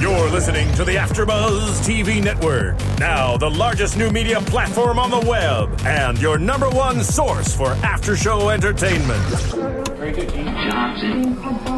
You're listening to the AfterBuzz TV Network, now the largest new media platform on the web, and your number one source for after-show entertainment. From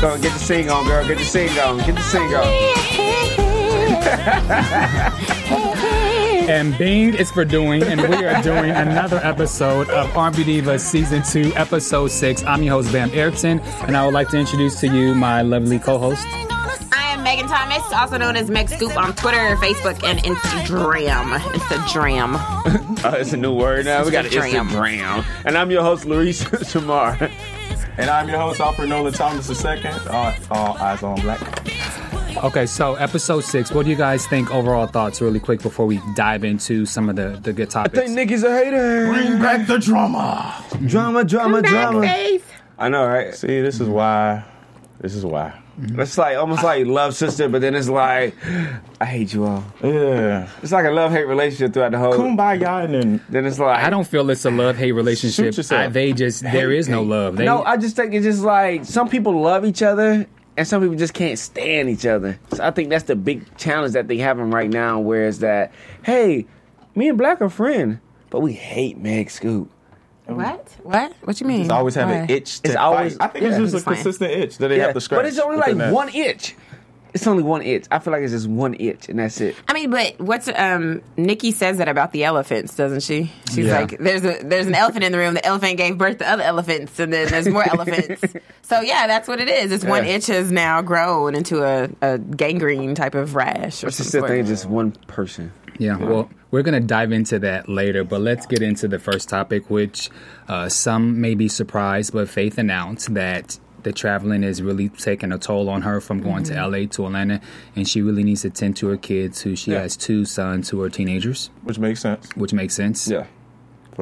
Go get the sing on, girl. Get the sing on. Get the sing on. And Bing is for doing, and we are doing another episode of R&B Diva Season 2, Episode 6. I'm your host, Bam Erickson, and I would like to introduce to you my lovely co-host. I Megan Thomas, also known as Meg Scoop on Twitter, Facebook, and Instagram. Instagram. Uh, it's a new word now. We got an Instagram. Instagram. And I'm your host, Luis Shamar. And I'm your host, Alfred Nolan Thomas II. All, all eyes on black. Okay, so Episode 6, what do you guys think overall thoughts really quick before we dive into some of the, the good topics. I topics? think Nicci's a hater. Bring back the drama. Drama, drama, drama. I know, right? See, this is why. This is why. Mm-hmm. It's like almost like love sister, but then it's like I hate you all. Yeah. It's like a love hate relationship throughout the whole. Kumbaya and then Then it's like I don't feel it's a love-hate relationship. Shoot. I, they just, there is no love. They, No, I just think it's just like some people love each other and some people just can't stand each other. So I think that's the big challenge that they having right now. Whereas that, hey, me and Black are friends, but we hate Meg Scoop. What? What? What you mean? It's always have Why? an itch to It's always- fight. I think yeah, it's just a fine. consistent itch that they have to scratch. but it's only like one itch. It's only one itch. I feel like it's just one itch, and that's it. I mean, but what's um Nicci says that about the elephants, doesn't she? She's Yeah. like, there's a there's an elephant in the room. The elephant gave birth to other elephants, and then there's more elephants. So yeah, that's what it is. It's one itch has now grown into a, a gangrene type of rash or It's just something. that thing, just one person. Yeah, well, we're going to dive into that later, but let's get into the first topic, which uh, some may be surprised, but Faith announced that the traveling is really taking a toll on her from going to LA to Atlanta, and she really needs to tend to her kids, who she Yeah. has two sons who are teenagers, Which makes sense. which makes sense. Yeah.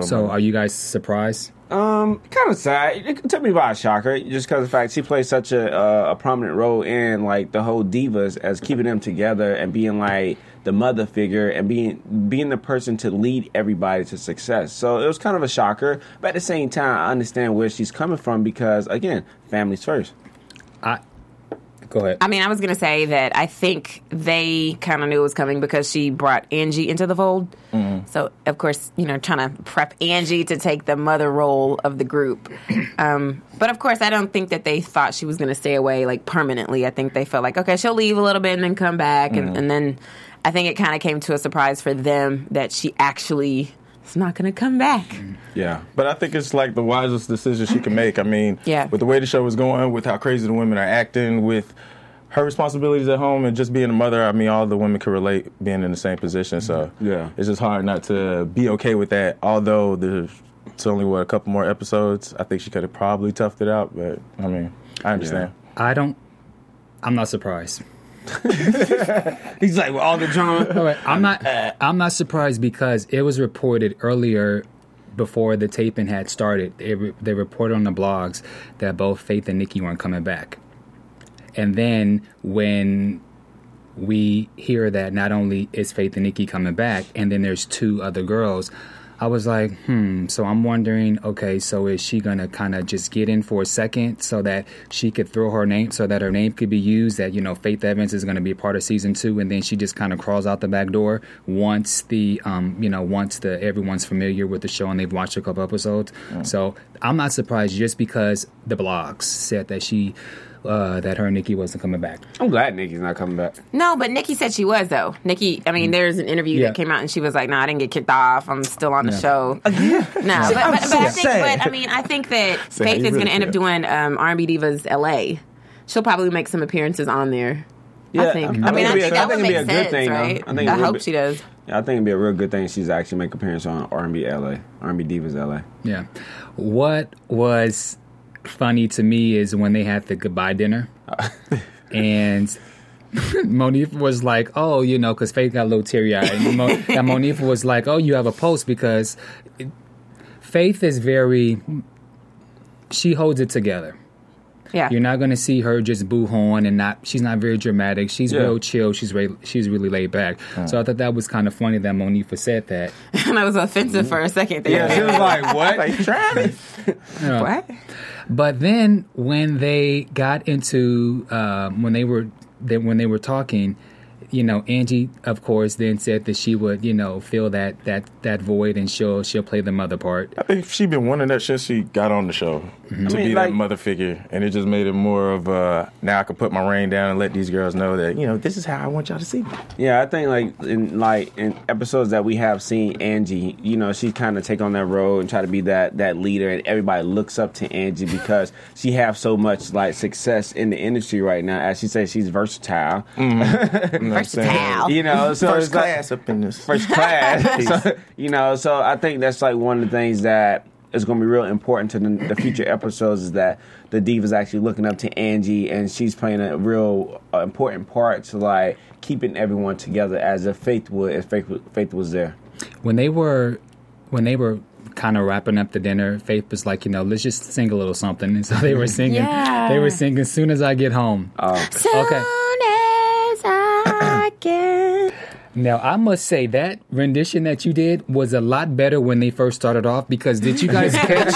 So, are you guys surprised? Um, kind of sad. It took me by a shocker, just because of the fact she plays such a uh, a prominent role in like the whole divas as keeping them together and being like the mother figure and being being the person to lead everybody to success. So it was kind of a shocker, but at the same time, I understand where she's coming from because again, families first. I go ahead. I mean, I was going to say that I think they kind of knew it was coming because she brought Angie into the fold. So, of course, you know, trying to prep Angie to take the mother role of the group. Um, but of course, I don't think that they thought she was going to stay away like permanently. I think they felt like, okay, she'll leave a little bit and then come back. And, and then I think it kind of came to a surprise for them that she actually is not going to come back. Yeah, but I think it's like the wisest decision she can make. I mean, Yeah. with the way the show is going, with how crazy the women are acting, with her responsibilities at home, and just being a mother. I mean, all the women can relate being in the same position. So mm-hmm. Yeah. it's just hard not to be okay with that. Although there's it's only what a couple more episodes. I think she could have probably toughed it out, but I mean, I understand. I don't. I'm not surprised. He's like with all the drama. All right, I'm not. Uh, I'm not surprised because it was reported earlier, before the taping had started. It, they reported on the blogs that both Faith and Nicci weren't coming back, and then when we hear that not only is Faith and Nicci coming back, and then there's two other girls. I was like, hmm. So I'm wondering, okay, so is she gonna kind of just get in for a second so that she could throw her name, so that her name could be used? That you know, Faith Evans is gonna be a part of season two, and then she just kind of crawls out the back door once the, um, you know, once the everyone's familiar with the show and they've watched a couple episodes. So I'm not surprised just because the blogs said that she, uh, that her and Nicci wasn't coming back. I'm glad Nicci's not coming back. No, but Nicci said she was though. Nicci, I mean, there's an interview Yeah. that came out and she was like, "No, I didn't get kicked off. I'm still on the Yeah. show." No, but, but, but I think, but I mean, I think that Say how Faith you is going to end up doing um, R&B Divas LA. She'll probably make some appearances on there. Yeah, I think. I, I mean, think I it'd think be a- I that think would it'd be make a good sense, thing, though. right? I think I hope be- she does. I think it'd be a real good thing. She's actually make appearance on R&B LA, R&B Divas LA. Yeah. What was funny to me is when they had the goodbye dinner, and Monifah was like, "Oh, you know," because Faith got a little teary eyed, and, Mo- and Monique was like, "Oh, you have a post because it- Faith is very." She holds it together. Yeah. You're not going to see her just boo horn and not. She's not very dramatic. She's Yeah. real chill. She's re- she's really laid back. So I thought that was kind of funny that Monifah said that. and I was offensive for a second there. Yeah, she was like, "What?" Like, trying to. what? But then when they got into um, when they were they, when they were talking, you know, Angie, of course, then said that she would, you know, fill that that that void and she'll she'll play the mother part. I think she been wanting that since she got on the show to I mean, be like- that mother figure, and it just made it more of uh, now I can put my reign down and let these girls know that you know this is how I want y'all to see me. Yeah, I think like in like in episodes that we have seen Angie, you know, she kind of take on that role and try to be that that leader, and everybody looks up to Angie because she have so much like success in the industry right now. As she says, she's versatile. You know what I'm saying? Versatile. You know, so First it's like- class up in this. first class. so, you know, so I think that's like one of the things that is going to be real important to the, the future episodes is that the diva's actually looking up to Angie and she's playing a real uh, important part to like keeping everyone together as if Faith would if Faith, Faith was there. When they were when they were kind of wrapping up the dinner, Faith was like, you know, let's just sing a little something. And so they were singing. Yeah. They were singing "As Soon as I Get Home." Soon Okay. As I get. Now I must say that rendition that you did was a lot better when they first started off because did you guys catch?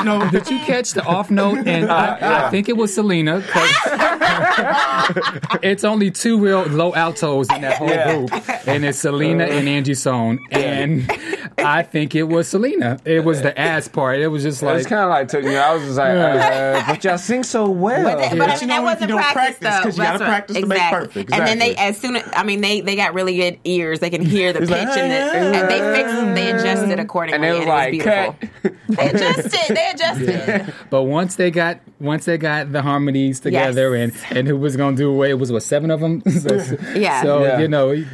no, did you catch the off note? And I, I think it was Syleena. it's only two real low altos in that whole Yeah. group, and it's Syleena and Angie Stone. And I think it was Syleena. It was the ass part. It was just like It's like. kind of like took me. I was just like, uh, but y'all sing so well. But, but I mean, you that know, if wasn't you don't practice, practice, though. 'cause you gotta what- practice to make exactly. perfect. And then they, as soon as I mean, they they got really good ears. They can hear the pitch like, and the, and they fixed, they adjusted accordingly, and and, they was like, it was beautiful. cut. They adjusted. They adjusted. But once they got once they got the harmonies together Yes. and and who was gonna do away, it was what seven of them. so, Yeah. So Yeah. you know,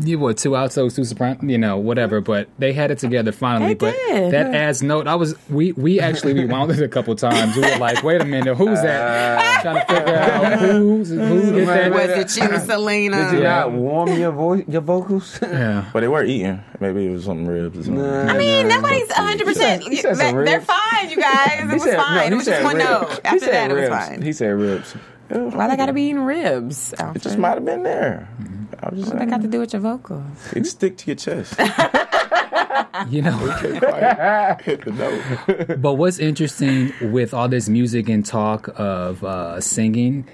you what two altos, two soprano, you know, whatever. But they had it together finally. They but did. that as note, I was we we actually rewound it a couple times. We were like, wait a minute, who's that? Uh, Trying to figure out who's who did that. Was it you, Syleena? Did you not warm your voice, your vocals? Yeah. But they were eating. Maybe it was something ribs or something. I mean, nobody's 100. percent He said some They're fine, you guys. It was fine. it was just one note. After that, it was fine. He said ribs. Why they got to be eating ribs? It just might have been there. I was just What they saying. got to do with your vocals? It stick to your chest. You know. Hit the note. But what's interesting with all this music and talk of uh, singing,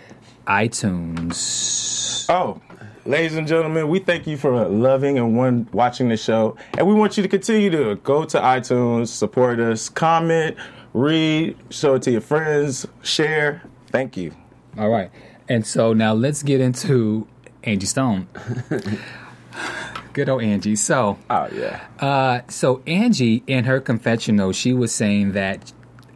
iTunes. Oh, ladies and gentlemen, we thank you for loving and one watching the show, and we want you to continue to go to iTunes, support us, comment, read, show it to your friends, share. Thank you. All right. And so now let's get into Angie Stone. Good old Angie. So, Oh yeah. uh, so Angie in her confessional, she was saying that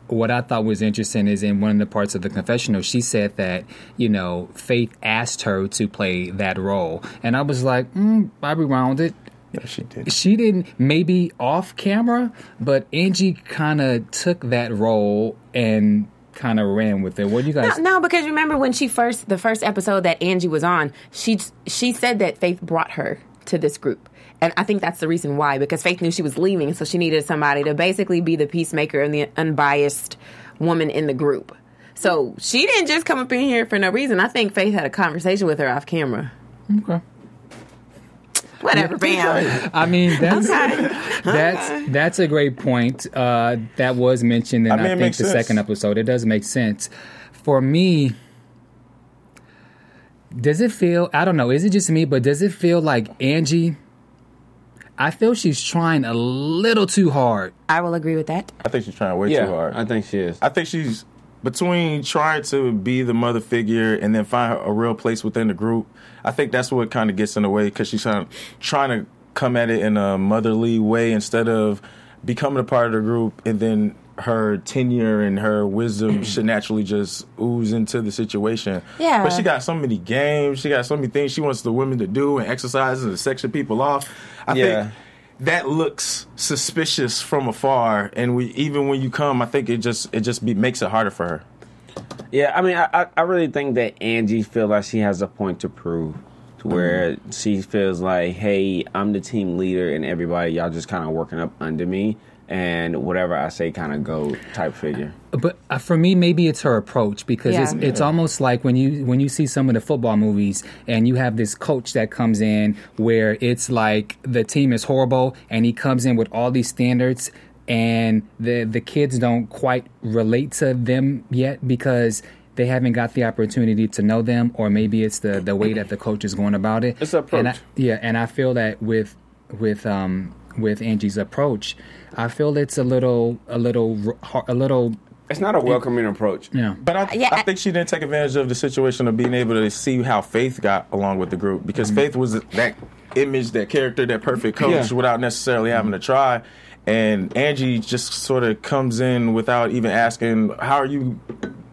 what I thought was interesting is in one of the parts of the confessional, she said that you know Faith asked her to play that role, and I was like, mm, I rewound it. Yeah, she did. She didn't maybe off camera, but Angie kind of took that role and kind of ran with it. What do you guys? No, because remember when she first the first episode that Angie was on, she she said that Faith brought her to this group. And I think that's the reason why, because Faith knew she was leaving, so she needed somebody to basically be the peacemaker and the unbiased woman in the group. So she didn't just come up in here for no reason. I think Faith had a conversation with her off camera. Okay. Whatever, bam. I mean, that's that's that's a great point. Uh, that was mentioned in I I, mean, it think the sense. second episode. It does make sense. For me, does it feel? I don't know. Is it just me? But does it feel like Angie? I feel she's trying a little too hard. I will agree with that. I think she's trying way Yeah, too hard. I think she is. I think she's between trying to be the mother figure and then find a real place within the group. I think that's what kind of gets in the way because she's trying, trying to come at it in a motherly way instead of becoming a part of the group and then her tenure and her wisdom should naturally just ooze into the situation. Yeah. But she got so many games. She got so many things she wants the women to do and exercises and section people off. I Yeah. think that looks suspicious from afar. And we even when you come, I think it just it just be, makes it harder for her. Yeah, I mean, I, I- I really think that Angie feels like she has a point to prove, to mm-hmm. where she feels like, hey, I'm the team leader, and everybody, y'all just kind of working up under me, and whatever I say, kind of go type figure. But uh, for me, maybe it's her approach because Yeah. it's, it's almost like when you when you see some of the football movies and you have this coach that comes in where it's like the team is horrible and he comes in with all these standards and the the kids don't quite relate to them yet because they haven't got the opportunity to know them or maybe it's the the way that the coach is going about it. It's the And I- approach. yeah, and I feel that with with um with Angie's approach, I feel it's a little a little a little It's not a welcoming approach. yeah. But I, Yeah, I I- think she didn't take advantage of the situation of being able to see how Faith got along with the group because mm-hmm. Faith was that image, that character, that perfect coach Yeah. without necessarily having to try. And Angie just sort of comes in without even asking, "How are you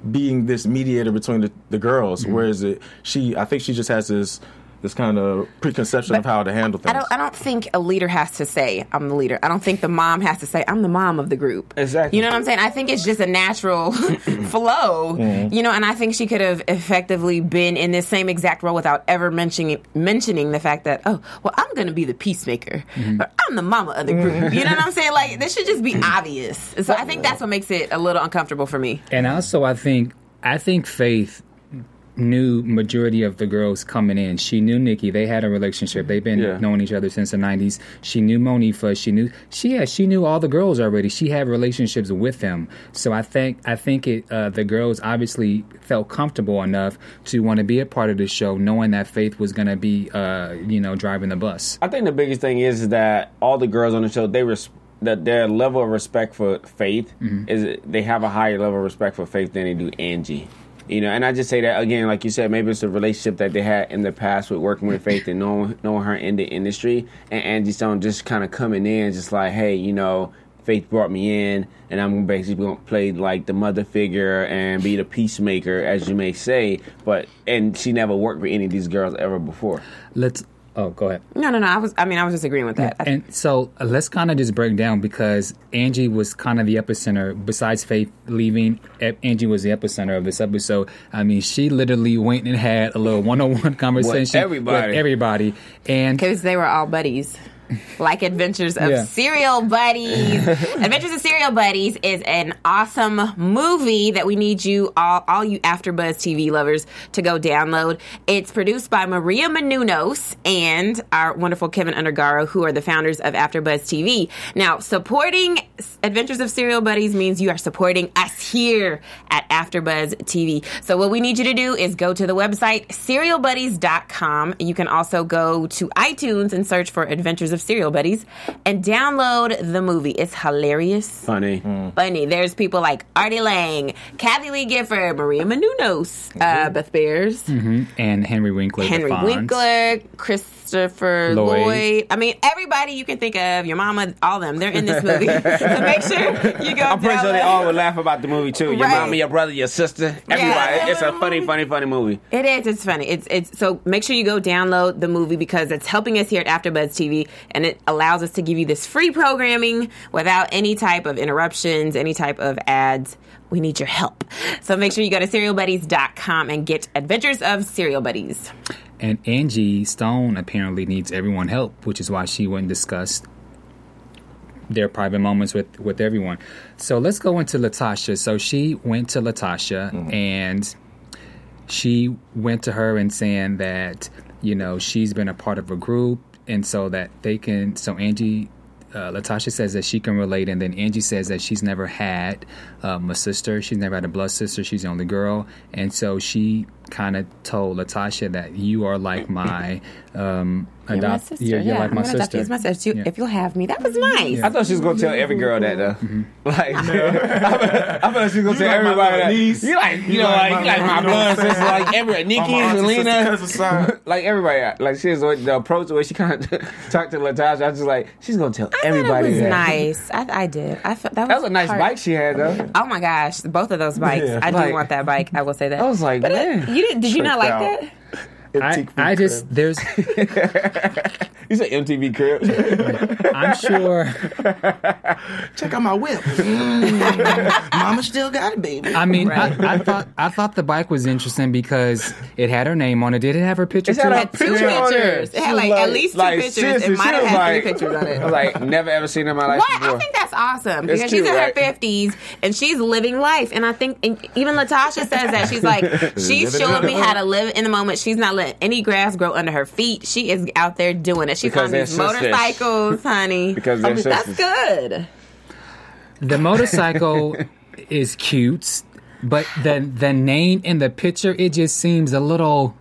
being this mediator between the, the girls?" Mm-hmm. Whereas it, she, I think she just has this this kind of preconception of how to handle things. I don't. I don't think a leader has to say I'm the leader. I don't think the mom has to say I'm the mom of the group. Exactly. You know what I'm saying? I think it's just a natural flow. Mm-hmm. You know, and I think she could have effectively been in this same exact role without ever mentioning mentioning the fact that oh, well, I'm going to be the peacemaker, Mm-hmm. but I'm the mama of the group. You know what I'm saying? Like this should just be obvious. So I think that's what makes it a little uncomfortable for me. And also, I think I think Faith knew majority of the girls coming in. She knew Nicci. They had a relationship. They've been Yeah. knowing each other since the '90s. She knew Monifah. She knew she yeah, she knew all the girls already. She had relationships with them. So I think I think it uh, the girls obviously felt comfortable enough to want to be a part of the show, knowing that Faith was going to be uh, you know driving the bus. I think the biggest thing is that all the girls on the show they res- that their level of respect for Faith is they have a higher level of respect for Faith than they do Angie. You know, and I just say that again, like you said, maybe it's a relationship that they had in the past with working with Faith and knowing knowing her in the industry, and Angie Stone just kind of coming in, just like, hey, you know, Faith brought me in, and I'm basically going to play like the mother figure and be the peacemaker, as you may say. But and she never worked with any of these girls ever before. Let's oh go ahead. No, no, no. I was. I mean, I was just agreeing with that. I- And so uh, let's kind of just break down because Angie was kind of the epicenter. Besides Faith leaving, E- Angie was the epicenter of this episode. I mean, she literally went and had a little one-on-one conversation with everybody. with everybody. And Because they were all buddies. Like Adventures of Yeah. Serial Buddies. Adventures of Serial Buddies is an awesome movie that we need you all, all you AfterBuzz TV lovers, to go download. It's produced by Maria Menounos and our wonderful Kevin Undergaro, who are the founders of AfterBuzz TV. Now, supporting Adventures of Serial Buddies means you are supporting us here at AfterBuzz TV. So what we need you to do is go to the website serialbuddies.com. You can also go to iTunes and search for Adventures of Serial Buddies and download the movie. It's hilarious. Funny. Hmm. Funny. There's people like Artie Lange, Kathie Lee Gifford, Maria Menounos, uh, mm-hmm. Beth Behrs, mm-hmm. and Henry Winkler, Henry Fonz. Winkler, Christopher Lloyd. Lloyd. I mean, everybody you can think of, your mama, all them, they're in this movie. so make sure you go. I'm pretty sure they all would laugh about the movie too. Your Right. mama, your brother, your sister, everybody. It's a funny, funny, funny movie. It is. It's funny. It's it's so make sure you go download the movie because it's helping us here at AfterBuzz TV, and it allows us to give you this free programming without any type of interruptions, any type of ads. We need your help. So make sure you go to serialbuddies.com and get Adventures of Serial Buddies. And Angie Stone apparently needs everyone help, which is why she went and discussed their private moments with with everyone. So let's go into Latocha. So she went to Latocha and she went to her and saying that you know she's been a part of a group and so that they can so Angie uh, Latocha says that she can relate, and then Angie says that she's never had um, a sister. She's never had a blood sister. She's the only girl, and so she kind of told Latocha that you are like my um, You're my sister. You're, you're yeah, like my I'm gonna adopt you sister. as my sister. You- Yeah. If you'll have me, that was nice. I thought she was gonna tell every girl that though. Mm-hmm. Like, I thought she was gonna tell like my everybody that. niece. You like, you, You know, like like, my you like little- my you know blood sister, like every Nicci, On my Syleena, like everybody. Like she was the approach the way she kind of talked to Latocha. I was just like, she's gonna tell I everybody it was that. nice. I, I did. I felt that was, That was a nice part- bike she had though. Oh my gosh, both of those bikes. I do Like- want that bike. I will say that. I was like, but it- man. you didn't? Did you not like that? I, I just there's You said MTV crib. I'm sure Check out my whip. Mm. Mama still got it, baby. I mean Right. I, I thought I thought the bike was interesting because it had her name on it. Did it have her picture It too? had It had two picture on pictures. it. It had She was like, at least two like, pictures. seriously, It might have had like- three pictures on I it. was like, never ever seen her in my life What? before. I think that's awesome It's because cute, she's in right? her fifties and she's living life. And I think and even Latocha says that she's like she's showing me how to live in the moment. She's not letting any grass grow under her feet. She is out there doing it. She's Because on they're these sisters. motorcycles, honey. Because oh, they're that's good. The motorcycle is cute, but the the name in the picture it just seems a little.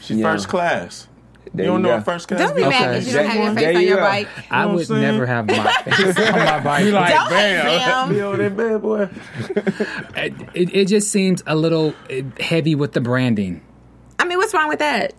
She's Yeah. first class. There you don't you know go. what first class Don't be is? mad because you don't have your There face on you your go. bike. I what would I'm never have my face on my bike. Don't bam. hate You them. know that bad boy. It, it just seems a little uh, heavy with the branding. I mean, what's wrong with that?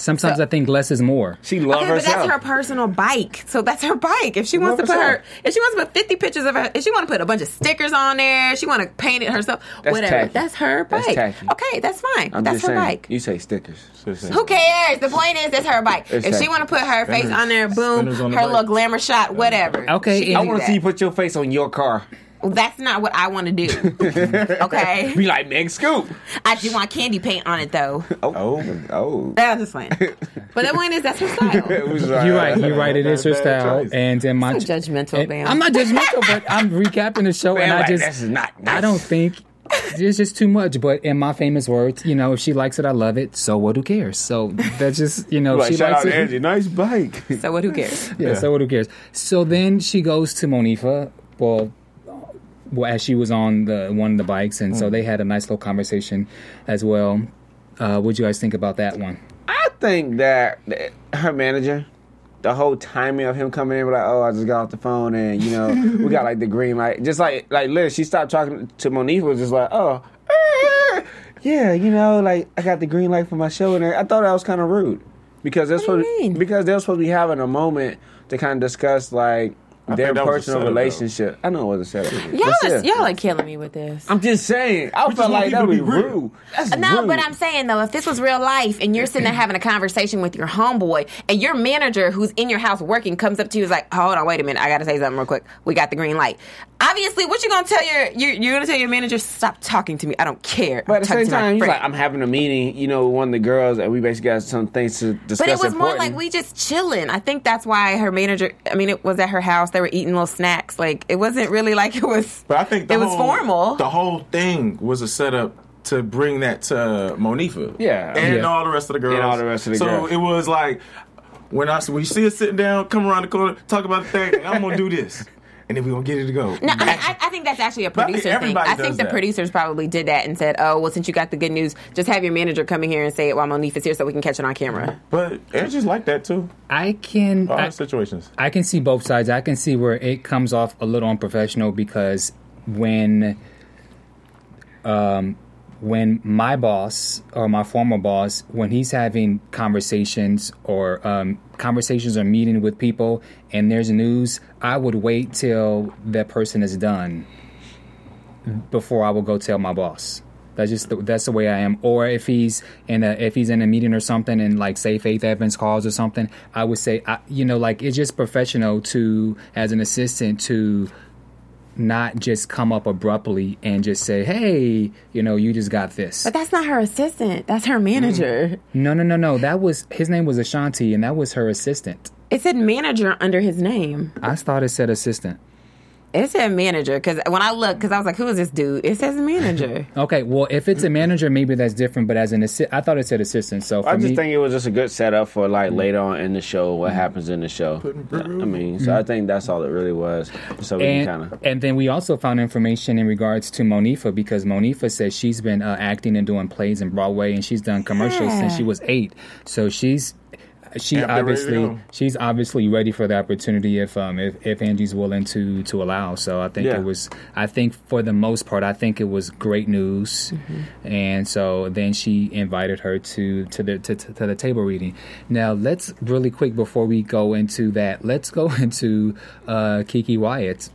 Sometimes I think less is more. She loves Okay, but that's her personal bike. So that's her bike. If she wants Love to put her, if she wants to put fifty pictures of her, if she want to put a bunch of stickers on there, she want to paint it herself. That's whatever. tacky. That's her That's bike. tacky. Okay, that's fine. I'm that's just her saying. bike. You say stickers. Who cares? The point is, that's her bike. It's if she want to put her face Spinners. on there, boom, on her bike. little glamour shot, whatever. Okay, She can and- I do want to see you put your face on your car. Well, that's not what I want to do. okay, Be like Meg Scoop. I do want candy paint on it though. Oh, oh. oh. That's just fine. But the point is, that's her style. It was like- You're right. You're right. It is her style, and in my So judgmental, and Bam. I'm not judgmental, but I'm recapping the show, Man, and I like, just this is not. I don't think it's just too much. But in my famous words, you know, if she likes it, I love it. So what? Who cares? So that's just you know, if Like, she shout likes out it. Angie. Nice bike. So what? Who cares? Yeah, so what? Who cares? So then she goes to Monifah. Well, well, as she was on the one of the bikes, and so they had a nice little conversation as well. Uh, what do you guys think about that one? I think that that her manager, the whole timing of him coming in, like, oh, I just got off the phone and you know we got like the green light, just like like Liz, she stopped talking to Monique was just like, oh, eh, yeah, you know, like I got the green light for my show and I thought that was kind of rude because they're What do you supposed mean? because they're supposed to be having a moment to kind of discuss like their think that was a personal setup, though. relationship. I know it was a setup. Y'all, But is, y'all are killing me with this. I'm just saying. I just felt want like that would be people to rude. That's No, rude. but I'm saying though, if this was real life and you're sitting there having a conversation with your homeboy and your manager who's in your house working comes up to you and is like, hold on, wait a minute, I gotta say something real quick. We got the green light. Obviously, what you gonna tell your you're, you're gonna tell your manager, stop talking to me. I don't care. But I'm at the same time, he's like, I'm having a meeting, you know, with one of the girls, and we basically got some things to discuss. But it was more like we just chilling. I think that's why her manager. I mean, it was at her house. They were eating little snacks. Like it wasn't really like it was. But I think the it was formal. The whole thing was a setup to bring that to Monifah. Yeah. and Yeah. all the rest of the girls. And all the rest of the so girls. it was like when I when you see us sitting down, come around the corner, talk about the thing. I'm gonna do this, and then we're gonna get it to go. No, I, I, I think that's actually a But I think producer thing. I think the that. producers probably did that and said, "Oh, well, since you got the good news, just have your manager come in here and say it while Monique is here, so we can catch it on camera." But it's just like that too. I can All I, situations. I can see both sides. I can see where it comes off a little unprofessional because when um when my boss or my former boss when he's having conversations or um, conversations or meeting with people and there's news i would wait till that person is done before i will go tell my boss that's just the, that's the way I am. Or if he's in a if he's in a meeting or something and like say Faith Evans calls or something, I would say I, you know like it's just professional to as an assistant to not just come up abruptly and just say hey you know you just got this. But that's not her assistant. That's her manager. Mm. No no no no that was his name was Ashanti and that was her assistant. It said manager under his name. I thought it said assistant. It said manager because when I looked, because I was like, "Who is this dude?" It says manager. Okay, well, if it's a manager, maybe that's different. But as an assistant, I thought it said assistant. So for I just me, think it was just a good setup for like Mm-hmm. later on in the show what happens in the show. I mean, so I think that's all it really was. So we and, can kind of and then we also found information in regards to Monifah because Monifah says she's been uh, acting and doing plays in Broadway and she's done commercials since she was eight. So she's she Amped and ready to obviously she's obviously ready for the opportunity if um if, if Angie's willing to to allow. So I think Yeah. it was I think for the most part I think it was great news, and so then she invited her to to the to, to the table reading. Now let's really quick before we go into that, let's go into uh, Keke Wyatt.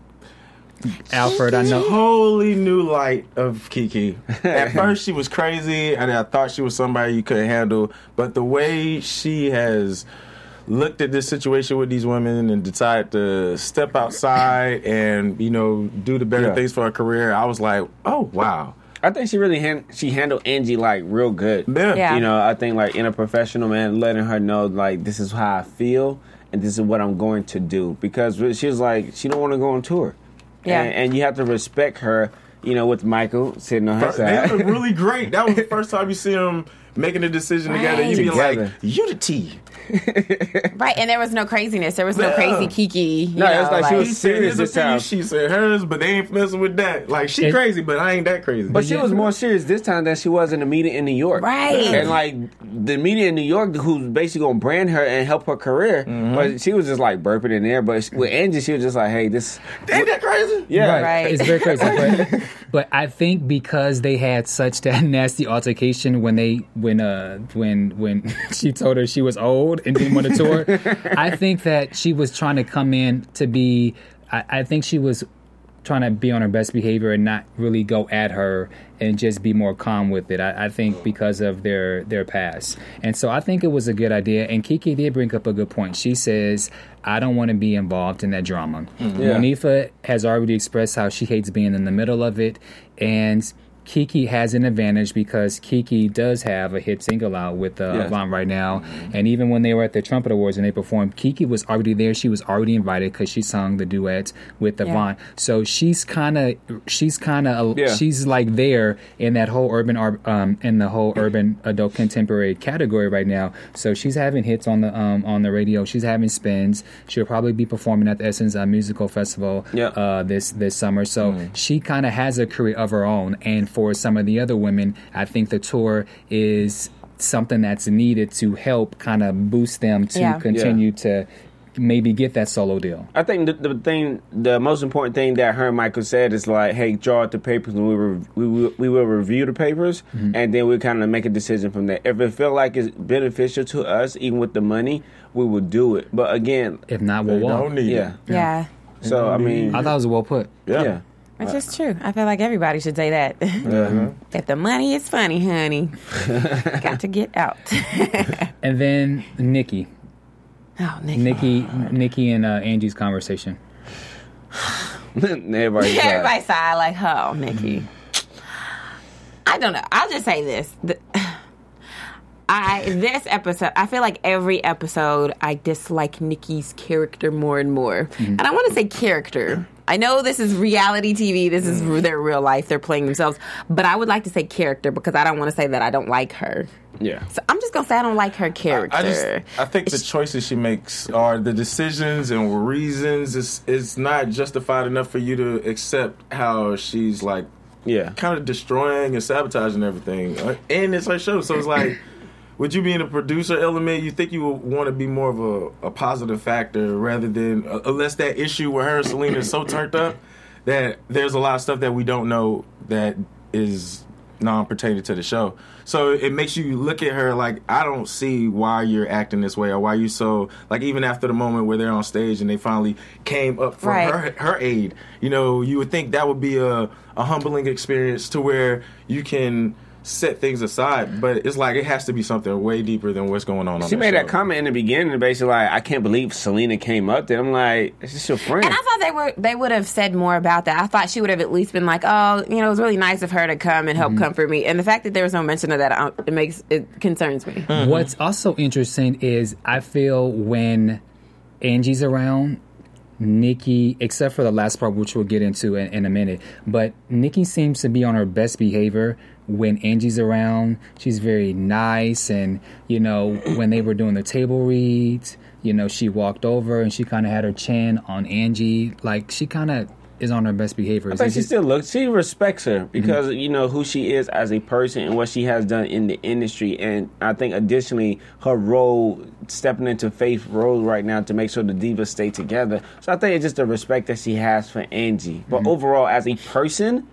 Alfred, I know. Totally new light of Keke. At first, she was crazy, and I thought she was somebody you couldn't handle. But the way she has looked at this situation with these women and decided to step outside and you know do the better Yeah. things for her career, I was like, oh wow. I think she really hand, she handled Angie like real good. Yeah. Yeah. You know, I think like in a professional man, letting her know like this is how I feel and this is what I'm going to do because she was like she don't want to go on tour. Yeah. And, and you have to respect her. You know, with Michael sitting on her They side. look really great. That was the first time you see them making a decision together. You be Together. like, you the T. right, and there was no craziness. There was no Yeah. crazy Keke. You No, know, it's like she was He said serious his this opinion, time. she said hers, but they ain't messing with that. Like she It- crazy, but I ain't that crazy. But she was more serious this time than she was in the media in New York. Right. And like the media in New York, who's basically gonna brand her and help her career, Mm-hmm. but she was just like burping in there. But with Angie, she was just like, "Hey, this, ain't that crazy? yeah, Right. It's very crazy. But, but I think because they had such that nasty altercation when they when uh when when she told her she was old and didn't want to tour, I think that she was trying to come in to be. I, I think she was trying to be on her best behavior and not really go at her and just be more calm with it. I, I think because of their their past, and so I think it was a good idea. And Keke did bring up a good point. She says, "I don't want to be involved in that drama." Mm-hmm. Yeah. Monifah has already expressed how she hates being in the middle of it, and Keke has an advantage because Keke does have a hit single out with uh, Yes. Avant right now, and even when they were at the Trumpet Awards and they performed, Keke was already there. She was already invited because she sung the duet with Avant. So she's kind of, she's kind of, Yeah. she's like there in that whole urban, um, in the whole urban adult contemporary category right now. So she's having hits on the um, on the radio. She's having spins. She'll probably be performing at the Essence uh, Musical Festival Yeah. uh, this this summer. So Mm. she kind of has a career of her own. And for some of the other women, I think the tour is something that's needed to help kind of boost them to Yeah. continue to maybe get that solo deal. I think the, the thing, the most important thing that her and Michael said is like, "Hey, draw out the papers, and we rev- we will, we will review the papers, Mm-hmm. and then we kind of make a decision from there. If it feel like it's beneficial to us, even with the money, we will do it. But again, If not, we'll walk. Don't need yeah. it. Yeah. So I mean, I thought it was well put. Yeah. yeah. Which is true. I feel like everybody should say that. if the money is funny, honey, got to get out. And then Nicci, oh, Nick. Nicci, Nicci, and uh, Angie's conversation. Everybody's like, Everybody sighed like, oh, Nicci. I don't know. I'll just say this. The- I this episode, I feel like every episode I dislike Nicci's character more and more. And I want to say character. I know this is reality TV. This is their real life. They're playing themselves. But I would like to say character because I don't want to say that I don't like her. yeah. So I'm just gonna say I don't like her character. I just I think the choices she makes are the decisions and reasons is is not justified enough for you to accept how she's like Yeah. kind of destroying and sabotaging everything. Uh, And it's her show, so it's like with you be in a producer element, you think you would want to be more of a, a positive factor rather than uh, unless that issue with her and Syleena is so turned up that there's a lot of stuff that we don't know that is non-pertaining to the show. So it makes you look at her like I don't see why you're acting this way or why you so like even after the moment where they're on stage and they finally came up for Right. her her aid. You know, you would think that would be a, a humbling experience to where you can set things aside, but it's like it has to be something way deeper than what's going on. on She the made that show. comment in the beginning, basically like, "I can't believe Syleena came up there." I'm like, "It's just your friend." And I thought they were they would have said more about that. I thought she would have at least been like, "Oh, you know, it was really nice of her to come and help Mm-hmm. comfort me." And the fact that there was no mention of that, it makes it concerns me. Mm-hmm. What's also interesting is I feel when Angie's around, Nicci, except for the last part, which we'll get into in, in a minute, but Nicci seems to be on her best behavior when Angie's around. She's very nice, and you know, when they were doing the table reads, you know, she walked over and she kind of had her chin on Angie, like she kind of is on her best behavior. I think she just- still looks. She respects her because Mm-hmm. you know who she is as a person and what she has done in the industry. And I think additionally, her role stepping into Faith's role right now to make sure the divas stay together. So I think it's just the respect that she has for Angie. But Mm-hmm. overall, as a person.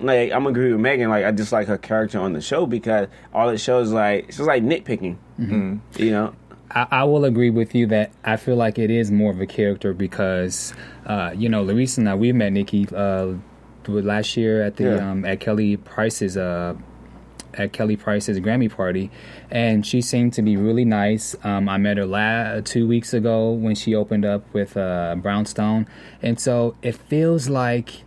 Like I'm agree with Megan. Like I just like her character on the show because all it shows like she's like nitpicking. Mm-hmm. You know, I, I will agree with you that I feel like it is more of a character because, uh, you know, Larissa and I we met Nicci uh, last year at the Yeah. um, at Kelly Price's uh, at Kelly Price's Grammy party, and she seemed to be really nice. Um, I met her la- two weeks ago when she opened up with uh, Brownstone, and so it feels like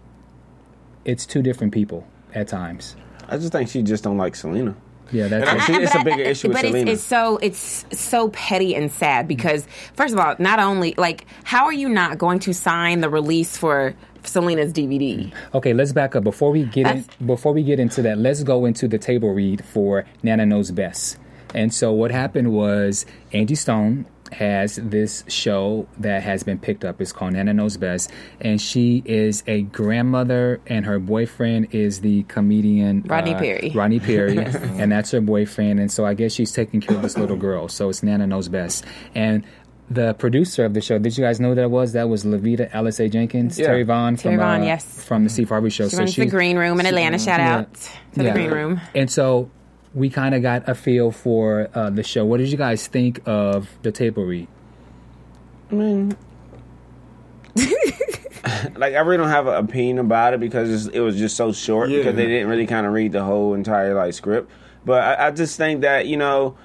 it's two different people at times. I just think she just don't like Syleena. Yeah, that's And it. See, it's a bigger I- issue with but it's, Syleena. it's so it's so petty and sad because first of all, not only like how are you not going to sign the release for Syleena's DVD? Okay, let's back up before we get in, before we get into that. Let's go into the table read for Nana Knows Best. And so what happened was Angie Stone has this show that has been picked up. It's called Nana Knows Best, and she is a grandmother, and her boyfriend is the comedian Rodney uh, Perry. Rodney Perry, and that's her boyfriend. And so I guess she's taking care of this little girl. So it's Nana Knows Best, and. The producer of the show, did you guys know who that was? That was Lovita Alizay Jenkins, Yeah. Terri Vaughn Terry from Vaughn, uh, yes. from the Steve Harvey show. She runs the Green Room in Atlanta. Shout yeah. out to the Green Room. And so we kind of got a feel for uh, the show. What did you guys think of the table read? I mean, like I really don't have an opinion about it because it was just so short Yeah. because they didn't really kind of read the whole entire like script. But I, I just think that you know.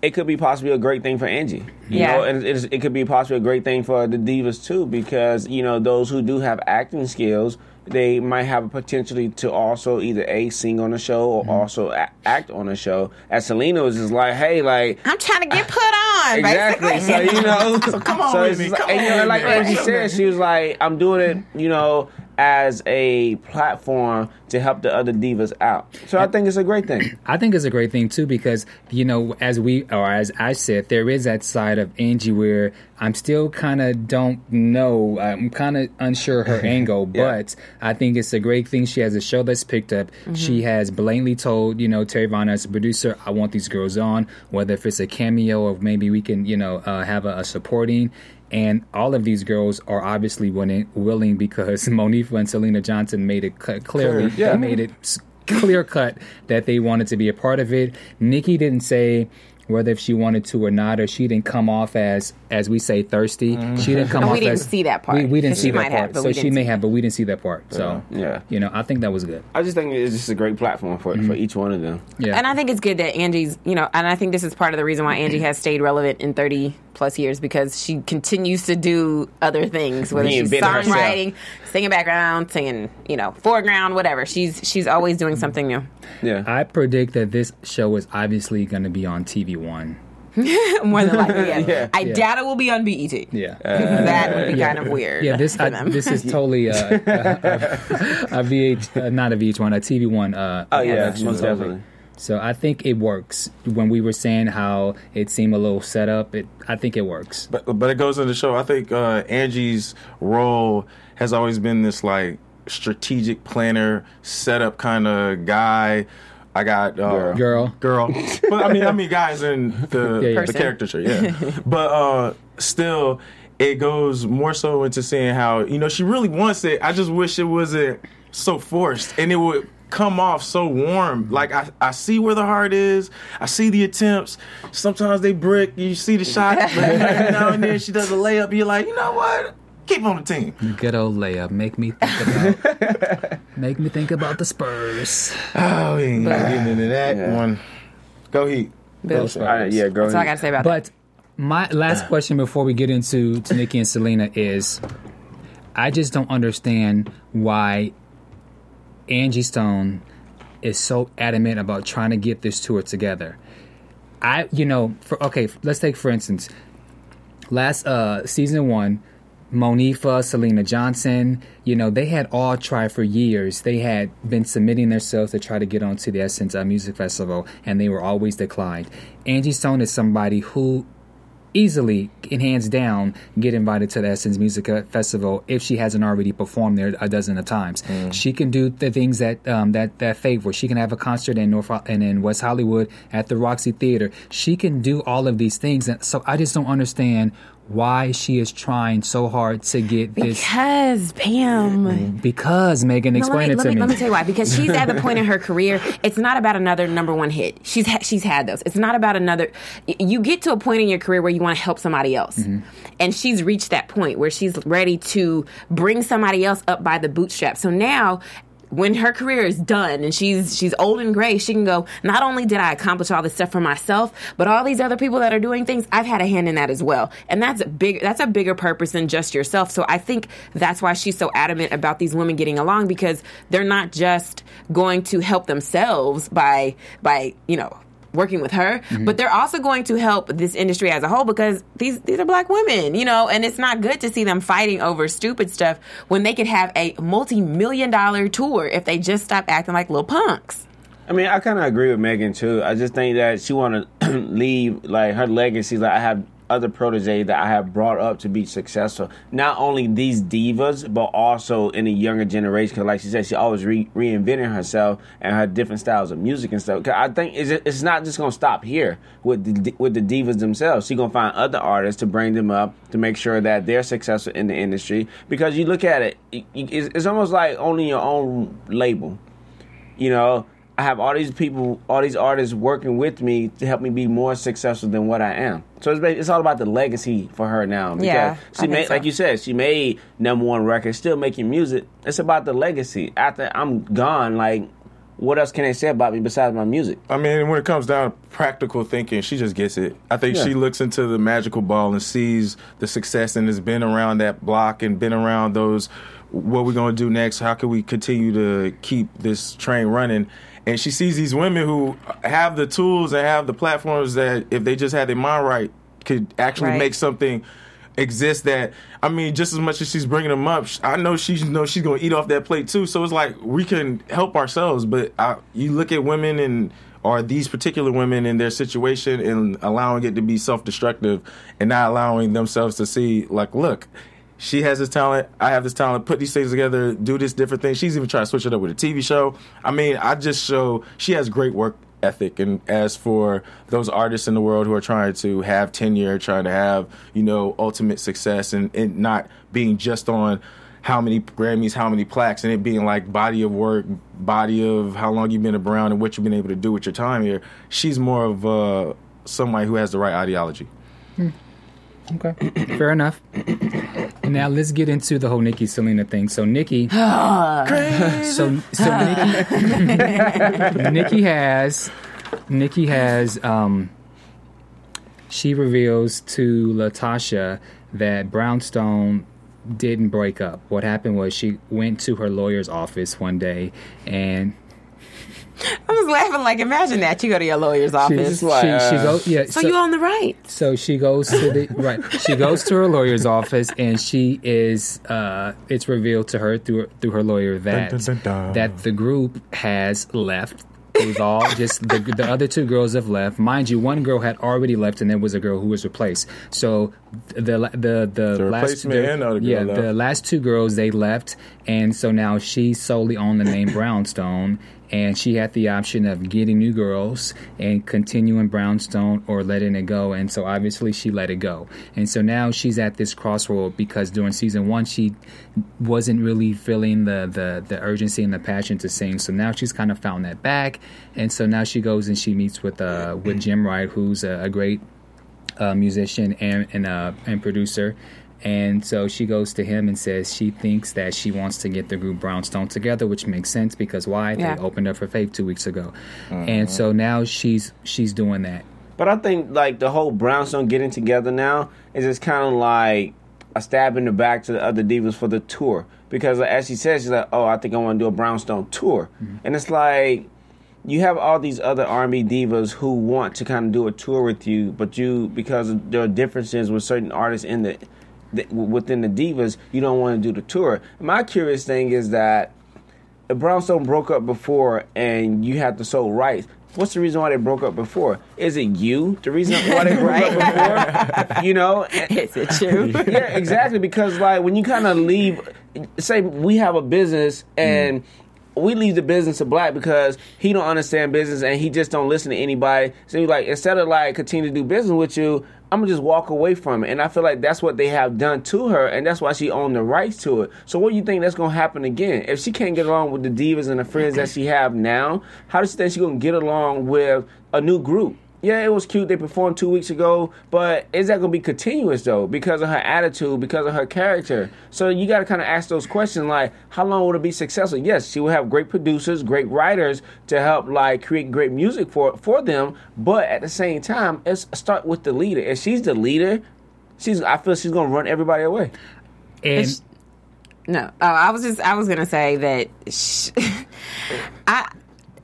It could be possibly a great thing for Angie, you Yeah. know, and it could be possibly a great thing for the divas too, because you know those who do have acting skills, they might have a potentially to also either a sing on the show or mm-hmm. also a- act on the show. As Syleena was just like, hey, like I'm trying to get put on. Exactly. Basically. So you know, so come on with me, just come like, and, you know, with like me. Angie said, she was like, "I'm doing it, you know, as a platform to help the other divas out." So I think it's a great thing. I think it's a great thing too because you know, as we or as I said, there is that side of Angie where I'm still kind of don't know. I'm kind of unsure her angle, Yeah. but I think it's a great thing. She has a show that's picked up. She has blatantly told you know Terri Vaughn as a producer, I want these girls on, whether if it's a cameo or maybe we can you know uh, have a, a supporting. And all of these girls are obviously willing, willing because Monifah and Syleena Johnson made it cl- clearly. Yeah. They made it clear cut that they wanted to be a part of it. Nicci didn't say whether if she wanted to or not, or she didn't come off as as we say thirsty. Mm. She didn't come And off. we didn't as, see that part. We, we didn't see that might have, part. so she may have, but we didn't see that part. So Yeah. you know, I think that was good. I just think it's just a great platform for for mm-hmm. each one of them. Yeah, And I think it's good that Angie's, you know, and I think this is part of the reason why Angie has stayed relevant in 30 plus years because she continues to do other things, whether she's Reinvent herself. songwriting, singing background, singing, you know, foreground, whatever. She's she's always doing something new. Yeah. I predict that this show is obviously going to be on TV One. More than likely, yeah. Yeah. I doubt it will be on BET. Yeah. that would be kind of weird. yeah, this for I, them. this is totally uh, a, a, a VH, uh, not a VH1, a TV One. Uh, Oh yeah, production. most definitely. So I think it works. When we were saying how it seemed a little set up, it I think it works. But but it goes into the show. I think uh, Angie's role has always been this like strategic planner, setup kind of guy. I got uh, Girl. girl. but I mean, I mean, guys in the Yeah, yeah. the caricature, yeah. but uh, still, it goes more so into seeing how you know she really wants it. I just wish it wasn't so forced, and it would come off so warm. Like I, I see where the heart is. I see the attempts. Sometimes they brick. You see the shot. But every now and then she does a layup. You're like, you know what? Keep on the team. Good old layup. Make me think about. make me think about the Spurs. Oh, we ain't But- getting into that Yeah. one. Go Heat. Bill. Spurs. All right, yeah, go That's all I got to say about that. But my last question before we get into to Nicci and Syleena is, I just don't understand why Angie Stone is so adamant about trying to get this tour together. I, you know, for okay, let's take for instance, last uh season one, Monifah, Syleena Johnson, you know, they had all tried for years. They had been submitting themselves to try to get onto the Essence uh, Music Festival, and they were always declined. Angie Stone is somebody who easily and hands down get invited to the Essence Music Festival if she hasn't already performed there a dozen of times. Mm. She can do the things that um, that that favor. She can have a concert in North and in West Hollywood at the Roxy Theater. She can do all of these things, and so I just don't understand why she is trying so hard to get this Because Pam. because Megan No, explain me, it to me, me. Let me tell you why. Because she's at the point in her career. It's not about another number one hit. She's ha- she's had those. It's not about another. You get to a point in your career where you want to help somebody else, Mm-hmm. and she's reached that point where she's ready to bring somebody else up by the bootstraps. So now. When her career is done and she's she's old and gray, she can go. Not only did I accomplish all this stuff for myself, but all these other people that are doing things, I've had a hand in that as well. And that's a big that's a bigger purpose than just yourself. So I think that's why she's so adamant about these women getting along because they're not just going to help themselves by by you know working with her, mm-hmm. but they're also going to help this industry as a whole because these these are black women, you know, and it's not good to see them fighting over stupid stuff when they could have a multi-million dollar tour if they just stop acting like little punks. I mean, I kind of agree with Megan too. I just think that she want to leave like her legacy. Like I have other proteges that I have brought up to be successful. Not only these divas, but also in the younger generation. Because, like she said, she always re- reinventing herself and her different styles of music and stuff. 'Cause I think it's, it's not just gonna stop here with the, with the divas themselves. She's gonna find other artists to bring them up to make sure that they're successful in the industry. Because you look at it, it- it's, it's almost like owning your own label you know, I have all these people, all these artists working with me to help me be more successful than what I am. So it's it's all about the legacy for her now. Because Yeah, I she think made, so. like you said, she made number one record, still making music. It's about the legacy. After I'm gone, like, what else can they say about me besides my music? I mean, when it comes down to practical thinking, she just gets it. I think Yeah. she looks into the magical ball and sees the success and has been around that block and been around those. What we're gonna do next? How can we continue to keep this train running? And she sees these women who have the tools and have the platforms that, if they just had their mind right, could actually Right. make something exist that I mean, just as much as she's bringing them up, I know she knows she's going to eat off that plate too. So it's like we can help ourselves, but I, you look at women and or these particular women in their situation and allowing it to be self-destructive and not allowing themselves to see like, look. She has this talent. I have this talent. Put these things together. Do this different thing. She's even trying to switch it up with a TV show. I mean, I just show she has great work ethic. And as for those artists in the world who are trying to have tenure, trying to have, you know, ultimate success and, and not being just on how many Grammys, how many plaques, and it being like body of work, body of how long you've been around and what you've been able to do with your time here, she's more of uh, somebody who has the right ideology. Okay, fair enough. now let's get into the whole Nicci Syleena thing. So Nicci, so so Nicci, Nicci has Nicci has um, she reveals to Latocha that Brownstone didn't break up. What happened was she went to her lawyer's office one day and I was laughing like, imagine that you go to your lawyer's office. she, like, she uh, goes yeah so, you own the right. So she goes to the right. She goes to her lawyer's office, and she is. Uh, it's revealed to her through through her lawyer that Dun, dun, dun, dun. that the group has left. They've all just the, the other two girls have left. Mind you, one girl had already left, and there was a girl who was replaced. So the the the, the, last replacement and the girl yeah left. the last two girls they left, and so now she's solely on the name Brownstone, and she had the option of getting new girls and continuing Brownstone or letting it go. And so obviously she let it go. And so now she's at this crossroad because during season one she wasn't really feeling the the, the urgency and the passion to sing. So now she's kind of found that back. And so now she goes and she meets with uh with Jim Wright, who's a, a great uh, musician and and, uh, and producer. And so she goes to him and says she thinks that she wants to get the group Brownstone together, which makes sense because why? Yeah. They opened up for Faith two weeks ago, mm-hmm. and so now she's she's doing that. But I think like the whole Brownstone getting together now is just kind of like a stab in the back to the other divas for the tour because like, as she says, she's like, "Oh, I think I want to do a Brownstone tour," mm-hmm. and it's like you have all these other R&B divas who want to kind of do a tour with you, but you because there are differences with certain artists in the th- within the divas, you don't want to do the tour. My curious thing is that if Brownstone broke up before and you had the sole rights, what's the reason why they broke up before? Is it you? The reason why they broke up before? You know? Is it true? yeah, exactly. Because like when you kind of leave, say we have a business and mm. we leave the business to Black because he don't understand business and he just don't listen to anybody. So you like instead of like continue to do business with you, I'm gonna just walk away from it. And I feel like that's what they have done to her, and that's why she owned the rights to it. So what do you think that's gonna happen again? If she can't get along with the divas and the friends that she have now, how does she think she gonna get along with a new group? Yeah, it was cute. They performed two weeks ago, but is that going to be continuous though? Because of her attitude, because of her character. So you got to kind of ask those questions like, how long will it be successful? Yes, she will have great producers, great writers to help like create great music for for them. But at the same time, let's start with the leader. If she's the leader, she's I feel she's going to run everybody away. And It's- No, oh, I was just I was gonna say that sh- I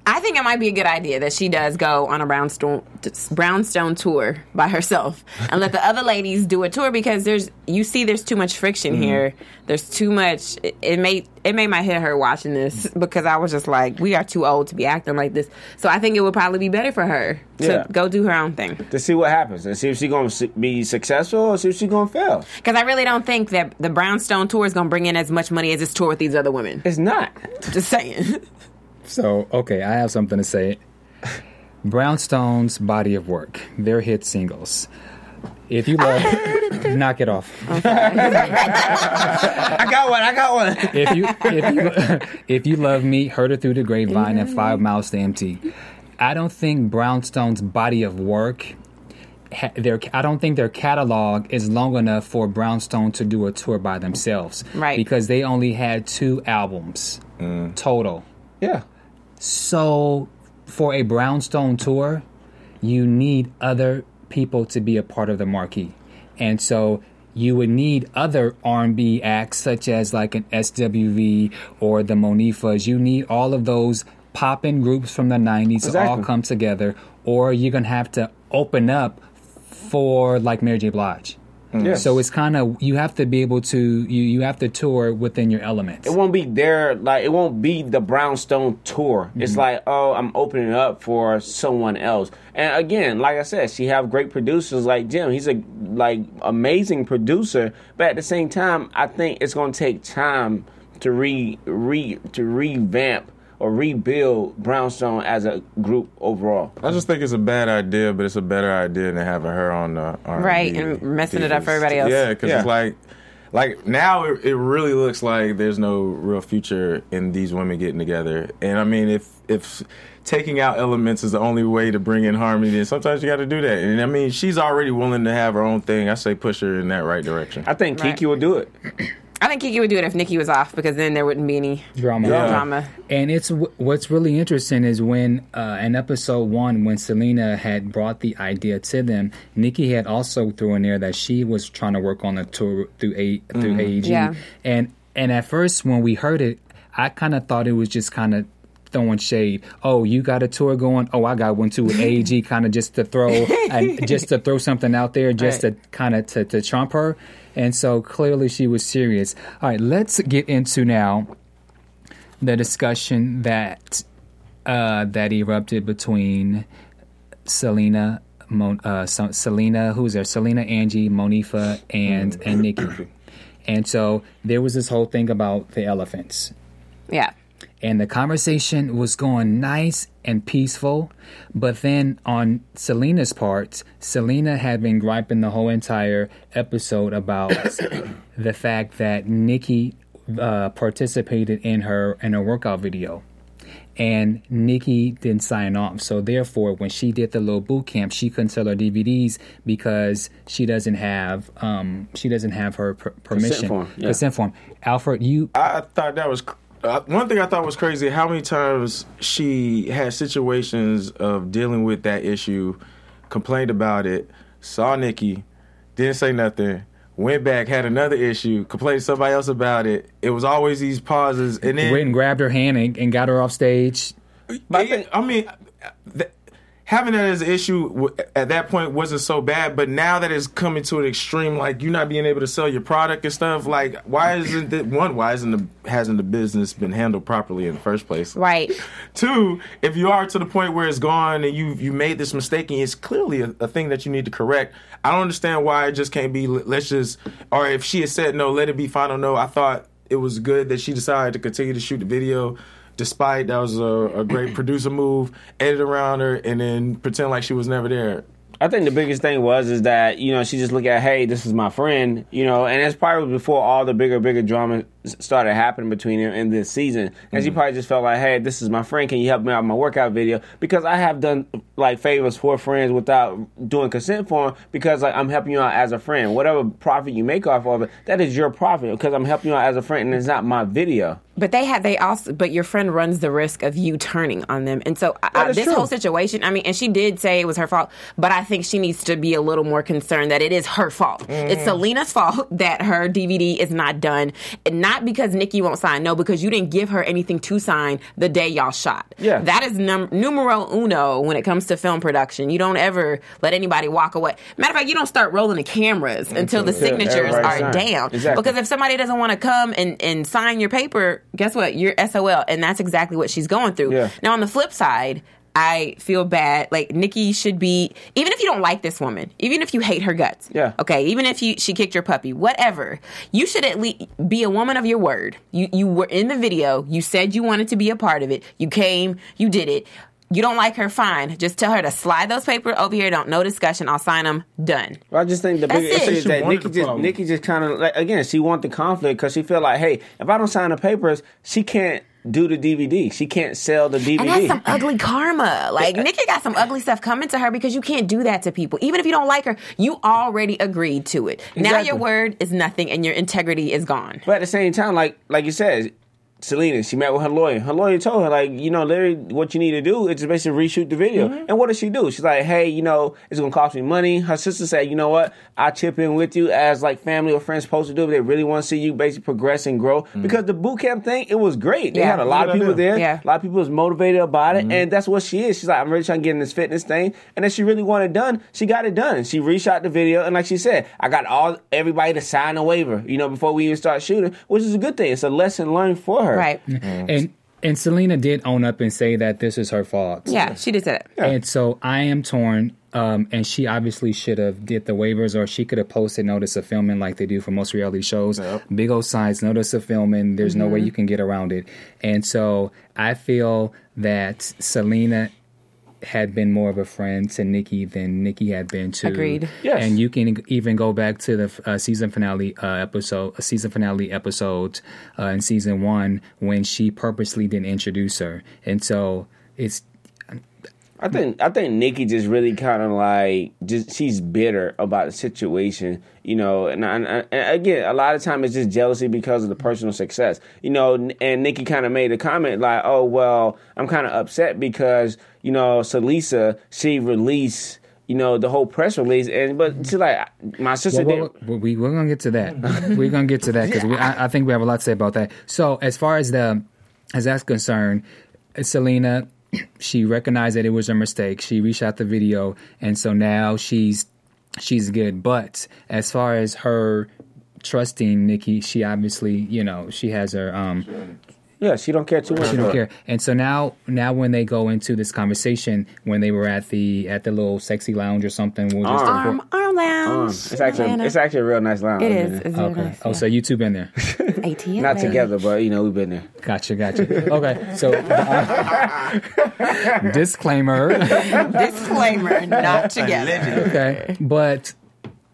I think it might be a good idea that she does go on a brownstone brownstone tour by herself and let the other ladies do a tour because there's you see there's too much friction mm-hmm. here. There's too much. It, it made it made my head hurt watching this because I was just like, we are too old to be acting like this. So I think it would probably be better for her to Yeah. go do her own thing. To see what happens and see if she's going to be successful or see if she's going to fail. Because I really don't think that the brownstone tour is going to bring in as much money as this tour with these other women. It's not. Just saying. So, okay, I have something to say. Brownstone's body of work, their hit singles. If you love, knock it off. I got one. I got one. If you if you if you love me, heard it through the grapevine and five mm-hmm. miles to empty. I don't think Brownstone's body of work. Their, I don't think their catalog is long enough for Brownstone to do a tour by themselves. Right. Because they only had two albums mm. total. Yeah. So, for a Brownstone tour, you need other people to be a part of the marquee, and so you would need other R&B acts such as like an SWV or the Monifahs. You need all of those poppin' groups from the '90s to all come together, or you're gonna have to open up for like Mary J. Blige. Mm. Yes. So it's kind of you have to be able to you you have to tour within your elements. it won't be there like it won't be the brownstone tour. It's mm-hmm. like oh i'm opening up for someone else. And again like i said she have great producers like jim. He's a like amazing producer. But at the same time i think it's going to take time to re re to revamp or rebuild brownstone as a group overall I just think it's a bad idea, but it's a better idea than having her on the R&B Right, and messing it up for everybody else. Yeah, because Yeah. it's like, like now it, it really looks like there's no real future in these women getting together. And I mean, if if taking out elements is the only way to bring in harmony, then sometimes you got to do that. And I mean, she's already willing to have her own thing. I say push her in that right direction. i think Right. Keke will do it I think Keke would do it if Nicci was off because then there wouldn't be any drama. Yeah. drama. And it's what's really interesting is when uh, in episode one, when Syleena had brought the idea to them, Nicci had also thrown in there that she was trying to work on a tour through a through AEG. Yeah. And and at first, when we heard it, I kind of thought it was just kind of throwing shade. Oh, you got a tour going? Oh, I got one too with AEG, kind of just to throw and just to throw something out there, just Right. to kind of to, to trump her. And so clearly she was serious. All right, let's get into now the discussion that uh, that erupted between Syleena, Mon- uh, so- Syleena, who's there? Syleena, Angie, Monifah, and and Nicci. And so there was this whole thing about the elephants, Yeah. And the conversation was going nice and peaceful. But then on Syleena's part, Syleena had been griping the whole entire episode about the fact that Nicci uh, participated in her in her workout video. And Nicci didn't sign off, so therefore, when she did the little boot camp, she couldn't sell her DVDs because she doesn't have um, she doesn't have her per- permission form, yeah. consent form. Alfred, you I thought that was cr- uh, one thing I thought was crazy. How many times she had situations of dealing with that issue, complained about it, saw Nicci, didn't say nothing, went back, had another issue, complained to somebody else about it. It was always these pauses, and then went and grabbed her hand and, and got her off stage. But I, I mean, th- having that as an issue at that point wasn't so bad, but now that it's coming to an extreme, like you not being able to sell your product and stuff, like why isn't it one? Why isn't the hasn't the business been handled properly in the first place? Right. Two, if you are to the point where it's gone and you you made this mistake and it's clearly a, a thing that you need to correct, I don't understand why it just can't be. Let's just, or if she had said no, let it be final no. I thought it was good that she decided to continue to shoot the video. Despite that was a, a great producer move, edit around her, and then pretend like she was never there. I think the biggest thing was is that you know she just looked at hey this is my friend you know and it's probably before all the bigger bigger drama started happening between him and this season and she probably just felt like hey this is my friend can you help me out with my workout video because I have done like favors for friends without doing consent for them because like I'm helping you out as a friend whatever profit you make off of it that is your profit because I'm helping you out as a friend and it's not my video But they have they also but your friend runs the risk of you turning on them, and so I, this true. whole situation. I mean, and she did say it was her fault, but I think she needs to be a little more concerned that it is her fault. Mm-hmm. It's Syleena's fault that her DVD is not done, and not because Nicci won't sign. No, because you didn't give her anything to sign the day y'all shot. Yeah. that is num- numero uno when it comes to film production. You don't ever let anybody walk away. Matter of fact, you don't start rolling the cameras mm-hmm. until the signatures are sign. down. Exactly. Because if somebody doesn't want to come and, and sign your paper, guess what? You're SOL. And that's exactly what she's going through. Yeah. Now, on the flip side, I feel bad. Like Nicci should be, even if you don't like this woman, even if you hate her guts, Yeah. okay, even if you she kicked your puppy, whatever, you should at least be a woman of your word. You you were in the video. You said you wanted to be a part of it. You came. You did it. You don't like her, fine. Just tell her to slide those papers over here. Don't no discussion. I'll sign them. Done. Well, I just think the That's big it. issue is that Nicci just problem. Nicci just kind of like again she want the conflict because she feel like hey if I don't sign the papers she can't do the DVD she can't sell the DVD And that's some ugly karma. Like Nicci got some ugly stuff coming to her because you can't do that to people. Even if you don't like her, you already agreed to it. Now your word is nothing and your integrity is gone. but at the same time like like you said Syleena, she met with her lawyer. Her lawyer told her, like, you know, Larry, what you need to do is just basically reshoot the video. Mm-hmm. And what does she do? She's like, hey, you know, it's gonna cost me money. Her sister said, you know what? I chip in with you as like family or friends supposed to do. But They really want to see you basically progress and grow. Because the boot camp thing, it was great. They Mm-hmm. Yeah. had a lot of people there. Yeah. A lot of people was motivated about Mm-hmm. it, and that's what she is. She's like, I'm really trying to get in this fitness thing, and then she really wanted it done. She got it done. She reshot the video, and like she said, I got all everybody to sign a waiver, you know, before we even start shooting, which is a good thing. It's a lesson learned for her. Right. Mm-hmm. Mm-hmm. And and Syleena did own up and say that this is her fault. Yeah, she did say that. And so I am torn. Um, and she obviously should have did the waivers, or she could have posted notice of filming like they do for most reality shows. Big old signs, notice of filming. There's no way mm-hmm. you can get around it. And so I feel that Syleena had been more of a friend to Nicci than Nicci had been to. Agreed. Yes. And you can even go back to the uh, season finale uh, episode, uh, season finale episode uh, in season one when she purposely didn't introduce her, and so it's I think I think Nicci just really kind of like just she's bitter about the situation, you know. And, and, and again, a lot of time it's just jealousy because of the personal success, you know. And Nicci kind of made a comment like, "Oh well, I'm kind of upset because you know Salisa she released." You know the whole press release, and but she's like, my sister Well, did. well, we, we're gonna get to that. we're gonna get to that because I, I think we have a lot to say about that. So, as far as the as that's concerned, Syleena, she recognized that it was a mistake. She reshot the video, and so now she's she's good. But as far as her trusting Nicci, she obviously, you know, she has her um Yeah, she don't care too much. she don't care. And so now, now when they go into this conversation, when they were at the at the little sexy lounge or something, we'll just Arm, arm lounge. It's actually Atlanta. it's actually a real nice lounge. It I've is. been there. It's very okay. nice, Oh, so you two been there? ATL. Not together, but you know we've been there. Gotcha, gotcha. Okay, so uh, disclaimer. Disclaimer, not together. Okay, but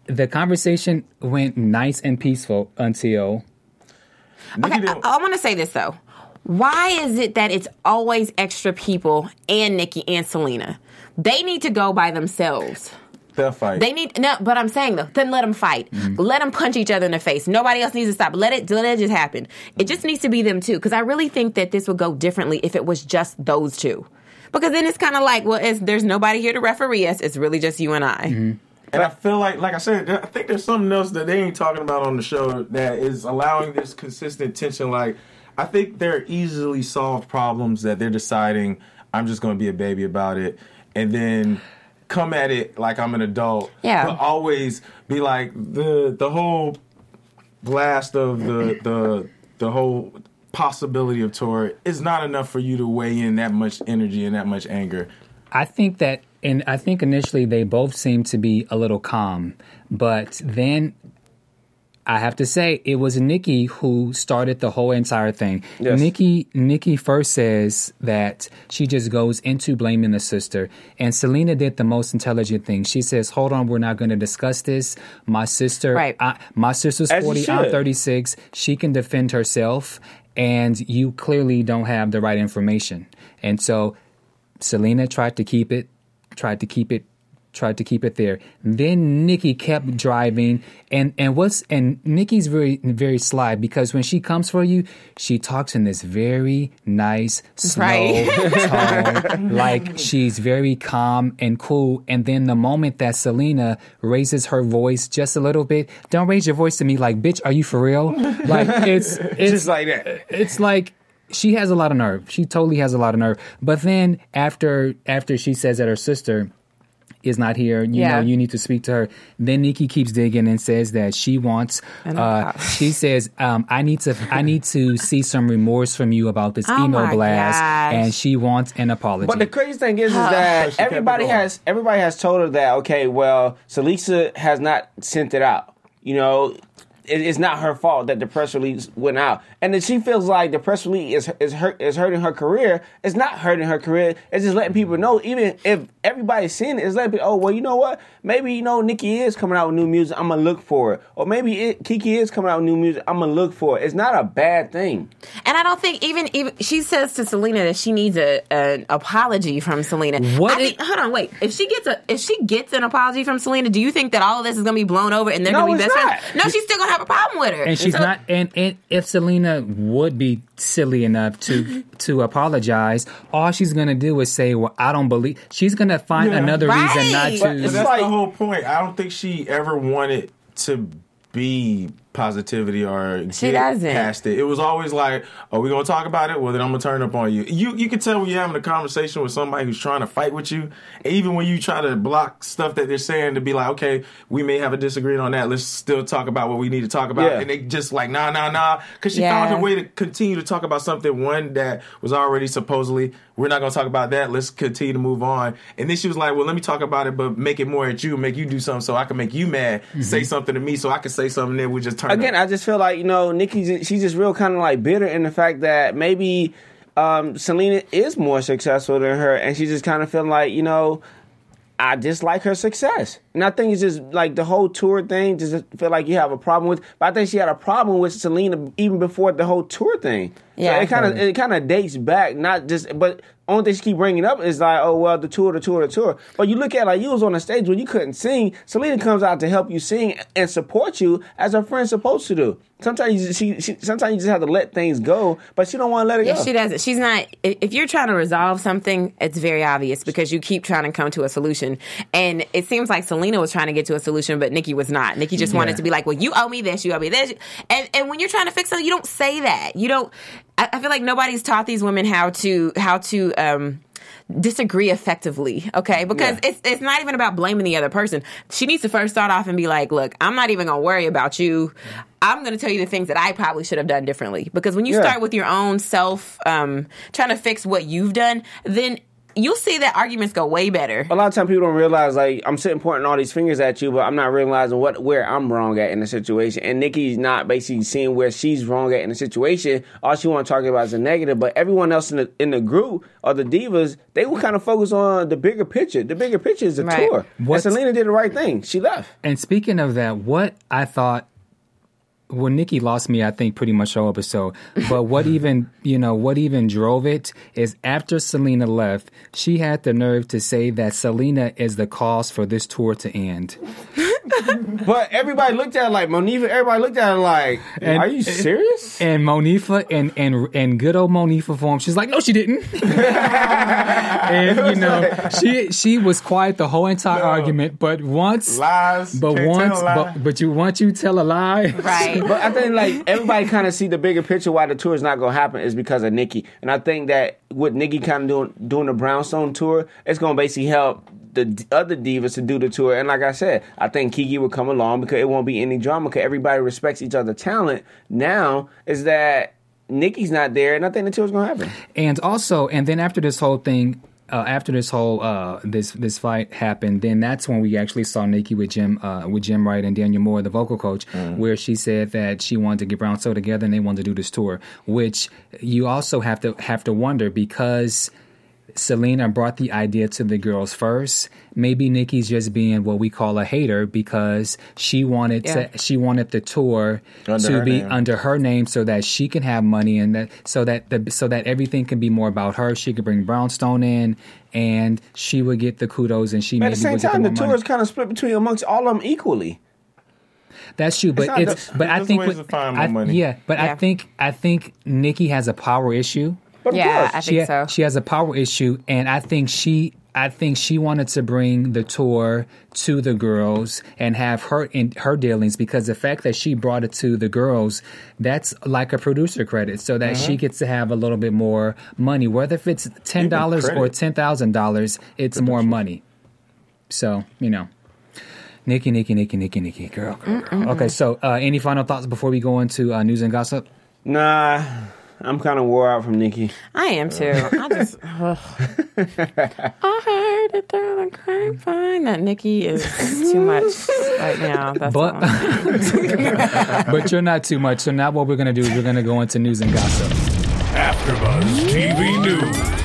the conversation went nice and peaceful until Okay, I, I want to say this though. Why is it that it's always extra people and Nicci and Syleena? They need to go by themselves. They'll fight. They need no, but I'm saying though, then let them fight. Mm-hmm. Let them punch each other in the face. Nobody else needs to stop. Let it let it just happen. It just needs to be them too, because I really think that this would go differently if it was just those two. Because then it's kind of like, well, it's, there's nobody here to referee us. It's really just you and I. Mm-hmm. And I feel like, like I said, I think there's something else that they ain't talking about on the show that is allowing this consistent tension. Like, I think there are easily solved problems that they're deciding, I'm just going to be a baby about it. and then come at it like I'm an adult. Yeah. But always be like the the whole blast of the the the whole possibility of tour is not enough for you to weigh in that much energy and that much anger. I think that, and I think initially they both seemed to be a little calm, but then I have to say it was Nicci who started the whole entire thing. Yes. Nicci, Nicci first says that she just goes into blaming the sister, and Syleena did the most intelligent thing. She says, "Hold on, we're not going to discuss this. My sister, Right. I, my sister's As forty, I'm thirty six. She can defend herself, and you clearly don't have the right information." And so Syleena tried to keep it, tried to keep it, tried to keep it there. Then Nicci kept driving, and and what's and Nicci's very very sly because when she comes for you, she talks in this very nice, slow Right. tone, like she's very calm and cool. And then the moment that Syleena raises her voice just a little bit, don't raise your voice to me like, bitch, are you for real? Like it's it's Just like that. it's like she has a lot of nerve. She totally has a lot of nerve. But then after after she says that her sister is not here, you Yeah. know, you need to speak to her. Then Nicci keeps digging and says that she wants. Uh, she says, um, "I need to, I need to see some remorse from you about this Oh email blast," gosh. and she wants an apology. But the crazy thing is, is that she kept it everybody has everybody has told her that okay, well, Salisa has not sent it out. You know, it's not her fault that the press release went out, and then she feels like the press release is is hurt is hurting her career. It's not hurting her career. It's just letting people know, even if everybody's seeing it, it's like, oh well, you know what? Maybe you know Nicci is coming out with new music. I'm gonna look for it, or maybe it, Keke is coming out with new music. I'm gonna look for it. It's not a bad thing. And I don't think even even she says to Syleena that she needs a an apology from Syleena. What I think, hold on, wait. If she gets a if she gets an apology from Syleena, do you think that all of this is gonna be blown over and they're No, gonna be best not. friends? No, she's still gonna have a problem with her. and she's So- not. And, and if Syleena would be silly enough to to apologize, all she's gonna do is say, "Well, I don't believe." She's gonna find Yeah. another Right. reason not But to. But that's like- the whole point. I don't think she ever wanted to be positivity or She get doesn't. past it. It was always like, "Are we gonna talk about it? Well, then I'm gonna turn up on you." You you can tell when you're having a conversation with somebody who's trying to fight with you, even when you try to block stuff that they're saying to be like, "Okay, we may have a disagreement on that. Let's still talk about what we need to talk about." Yeah. And they just like, "Nah, nah, nah," because she Yeah. found her way to continue to talk about something one that was already supposedly we're not gonna talk about that. Let's continue to move on. And then she was like, "Well, let me talk about it, but make it more at you, make you do something so I can make you mad. Mm-hmm. Say something to me so I can say something. that we just turn again, up. I just feel like you know Nicci. she's just real kind of like bitter in the fact that maybe um, Syleena is more successful than her, and she's just kind of feeling like you know I dislike her success, and I think it's just like the whole tour thing. Just feel like you have a problem with, but I think she had a problem with Syleena even before the whole tour thing. Yeah. so it kind of it kind of dates back, not just but. Only thing she keep bringing up is like, oh well, the tour, the tour, the tour. But you look at like you was on the stage when you couldn't sing. Syleena comes out to help you sing and support you as her friend's supposed to do. Sometimes you, she, she, sometimes you just have to let things go, but she don't want to let it Yeah, go. she doesn't. She's not. If you're trying to resolve something, it's very obvious because you keep trying to come to a solution. And it seems like Syleena was trying to get to a solution, but Nicci was not. Nicci just wanted to be like, "Well, you owe me this. You owe me this." And and when you're trying to fix something, you don't say that. You don't. I, I feel like nobody's taught these women how to how to. um disagree effectively okay because Yeah. it's it's not even about blaming the other person she needs to first start off and be like look i'm not even gonna worry about you i'm gonna tell you the things that i probably should have done differently because when you Yeah. start with your own self um trying to fix what you've done then you'll see that arguments go way better a lot of times people don't realize like I'm sitting pointing all these fingers at you, but I'm not realizing what where I'm wrong at in the situation. And Nicci's not basically seeing where she's wrong at in the situation. All she want to talk about is the negative. But everyone else in the in the group or the divas, they will kind of focus on the bigger picture. The bigger picture is the Right. tour. And Syleena did the right thing. She left. And speaking of that, what I thought, well, Nicci lost me, I think, pretty much all episode. But what even, you know, what even drove it is after Syleena left, she had the nerve to say that Syleena is the cause for this tour to end. but everybody looked at it like Monifah. Everybody looked at it like, And- "Are you serious?" And Monifah and and and good old Monifah form, she's like, no, she didn't. and you know, she she was quiet the whole entire No. argument, but once, Lies. but Can't once, tell a lie. but, but you once you tell a lie, Right. But I think like everybody kind of see the bigger picture why the tour is not going to happen is because of Nicci, and I think that with Nicci kind of doing doing the Brownstone tour, it's going to basically help the other divas to do the tour. And like I said, I think Keke will come along because it won't be any drama because everybody respects each other's talent. Now is that Nicci's not there, and I think the tour's going to happen. and also, and then after this whole thing. Uh, after this whole uh, this this fight happened, then that's when we actually saw Nicci with Jim uh, with Jim Wright and Daniel Moore, the vocal coach, where she said that she wanted to get Brownstone together and they wanted to do this tour. Which you also have to have to wonder because Syleena brought the idea to the girls first. Maybe Nicci's just being what we call a hater because she wanted Yeah. to she wanted the tour Under to be name. under her name so that she can have money and that so that the so that everything can be more about her. She could bring Brownstone in and she would get the kudos and she But maybe at the same would time, the the tour money. is kind of split between amongst all of them equally. That's true, but not it's the- but I think ways with- to find more I- money. yeah, but I think I think Nicci has a power issue. But of Yeah, course, I she think ha- so. She has a power issue, and I think she. I think she wanted to bring the tour to the girls and have her in her dealings because the fact that she brought it to the girls, that's like a producer credit, so that Mm-hmm. she gets to have a little bit more money. Whether if it's ten dollars or ten thousand dollars, it's more money. So you know. Nicci, Nicci, Nicci, Nicci, Nicci, girl, girl, girl. Okay, so uh, any final thoughts before we go into uh, news and gossip? nah, I'm kind of wore out from Nicci. I am too. I just. ugh. I heard it through the grapevine that Nicci is too much right now. That's But- But you're not too much. So now what we're gonna do is we're gonna go into news and gossip. AfterBuzz TV News.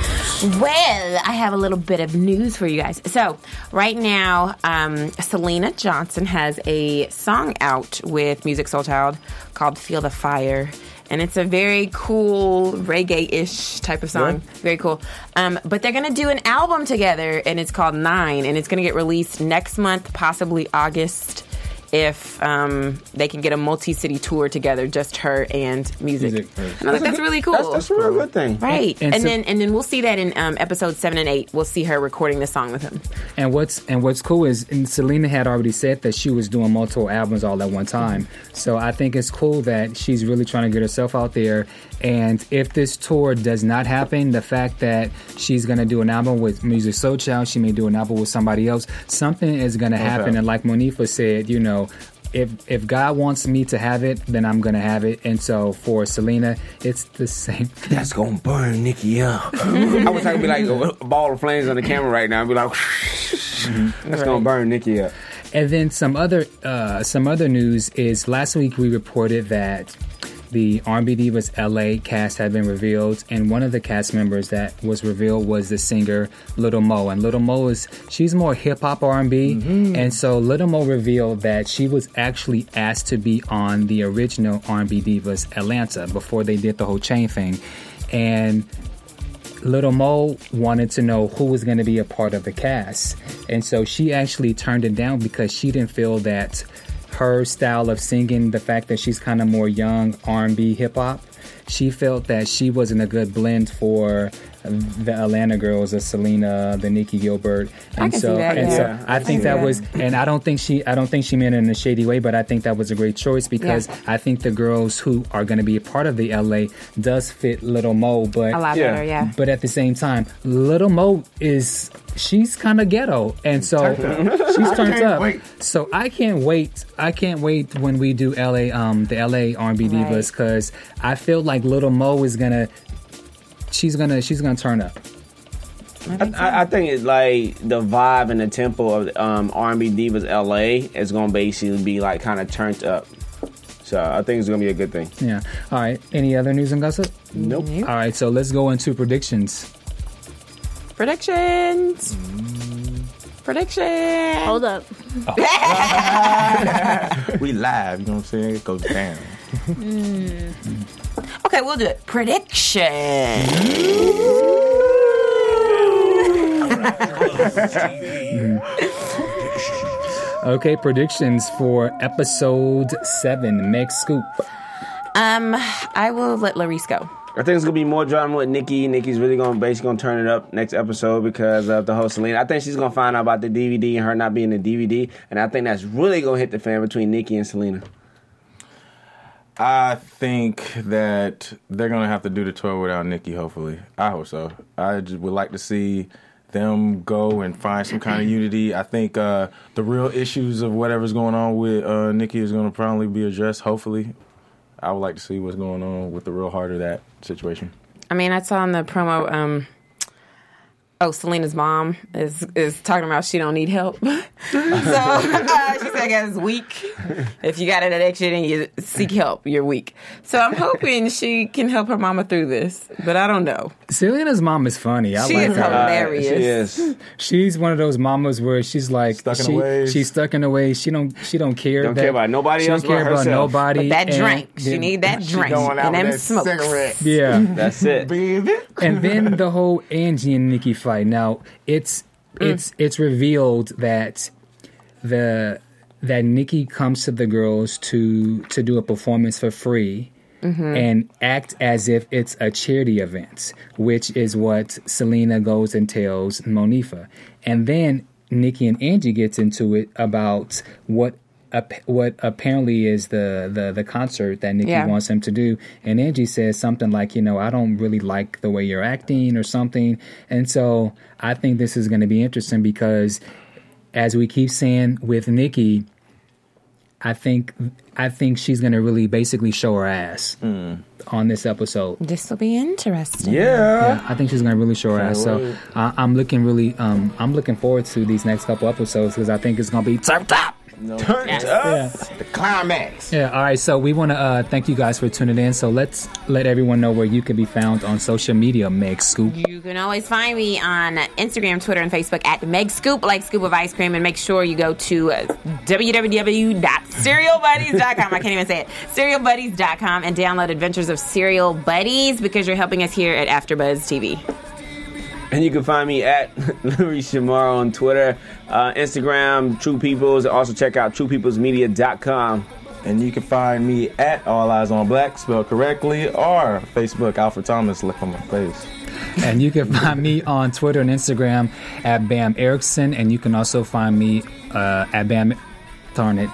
Well, I have a little bit of news for you guys. So, right now, um, Syleena Johnson has a song out with Musiq Soulchild called Feel the Fire. And it's a very cool reggae ish type of song. Very cool. Um, but they're to do an album together, and it's called Nine, and it's to get released next month, possibly August. If um, they can get a multi-city tour together, just her and Musiq, Musiq. and I think that's really cool. That's, that's a real good thing. Right, And and, so- then and then we'll see that in um, episode seven and eight. We'll see her recording the song with him. And what's and what's cool is and Syleena had already said that she was doing multiple albums all at one time. So I think it's cool that she's really trying to get herself out there. And if this tour does not happen, the fact that she's going to do an album with Musiq Soulchild, she may do an album with somebody else. Something is going to happen. And like Monifah said, you know. If, if God wants me to have it, then I'm gonna have it. And so for Syleena, it's the same. That's gonna burn Nicci up. I was I could be like a ball of flames on the camera right now and be like, that's gonna burn Nicci up. And then some other uh, some other news is last week we reported that the R&B Divas LA cast had been revealed, and one of the cast members that was revealed was the singer Little Mo. And Little Mo is she's more hip hop R&B, mm-hmm. and so Little Mo revealed that she was actually asked to be on the original R&B Divas Atlanta before they did the whole chain thing, and Little Mo wanted to know who was going to be a part of the cast. And so she actually turned it down because she didn't feel that her style of singing, the fact that she's kind of more young R&B hip hop, she felt that she wasn't a good blend for the Atlanta girls, the Syleena, the Nicci Gilbert, and can so see that, and yeah. so Yeah, I think see that that. was, and I don't think she, I don't think she meant it in a shady way, but I think that was a great choice because Yeah. I think the girls who are going to be a part of the LA does fit Little Mo, but A lot Yeah. better, yeah. but at the same time, Little Mo is she's kind of ghetto, and so she's turned up. wait. So I can't wait. I can't wait when we do LA, um, the LA R&B Right. divas, because I feel like Little Mo is gonna, she's gonna, she's gonna turn up. I, I think it's like the vibe and the tempo of um, R&B Divas LA is gonna basically be like kind of turned up. So I think it's gonna be a good thing. Yeah. All right. Any other news and gossip? Nope. All right. So let's go into predictions. Predictions. Predictions. Hold up. We live, you know what I'm saying? It goes down. Okay, we'll do it. Prediction. Okay, predictions for episode seven. Meg Scoop. Um, I will let Larice go. I think it's gonna be more drama with Nicci. Nicci's really gonna basically gonna turn it up next episode because of the whole Syleena. I think she's gonna find out about the DVD and her not being the DVD, and I think that's really gonna hit the fan between Nicci and Syleena. I think that they're gonna have to do the tour without Nicci. Hopefully, I hope so. I would like to see them go and find some kind of unity. I think uh, the real issues of whatever's going on with uh, Nicci is to probably be addressed. Hopefully, I would like to see what's going on with the real heart of that situation. I mean, I saw in the promo. Um, oh, Syleena's mom is is talking about she don't need help. so uh, she said, "I guess weak. If you got an addiction and you seek help, you're weak." So I'm hoping she can help her mama through this, but I don't know. Syleena's mom is funny. I She like is her. hilarious. She is. She's one of those mamas where she's like Stuck in she, ways. she's stuck in a way. She don't she don't care. Don't that- care about nobody she else Don't care but about herself. nobody. But that and drink, she then- need that drink going out and them with that smokes. cigarette. Yeah. That's it. Baby. and then the whole Angie and Nicci fight. Now it's mm. it's it's revealed that the that Nicci comes to the girls to to do a performance for free mm-hmm. and act as if it's a charity event, which is what Syleena goes and tells Monifah. And then Nicci and Angie gets into it about what what apparently is the, the the concert that Nicci Yeah. wants him to do. And Angie says something like, you know, I don't really like the way you're acting or something. And so I think this is going to be interesting because as we keep saying with Nicci, I think I think she's going to really basically show her ass on this episode. This will be interesting. Yeah. Yeah, I think she's gonna really show her ass. So wait. I, I'm looking really, um, I'm looking forward to these next couple episodes because I think it's gonna be turned up. Turned up. Yeah. The climax. Yeah. All right. So we want to uh, thank you guys for tuning in. So let's let everyone know where you can be found on social media. Meg Scoop. You can always find me on Instagram, Twitter, and Facebook at Meg Scoop, like Scoop of Ice Cream. And make sure you go to uh, www.cerealbuddies.com. I can't even say it. Cerealbuddies.com and download Adventures of Cereal Buddies because you're helping us here at AfterBuzz TV. And you can find me at Larry Shamar on Twitter, uh, Instagram, True Peoples. Also check out truepeoplesmedia.com. And you can find me at All Eyes on Black, spelled correctly, or Facebook, Alfred Thomas, look on my face. and you can find me on Twitter and Instagram at Bam Erickson, and you can also find me uh, at Bam. Darn it.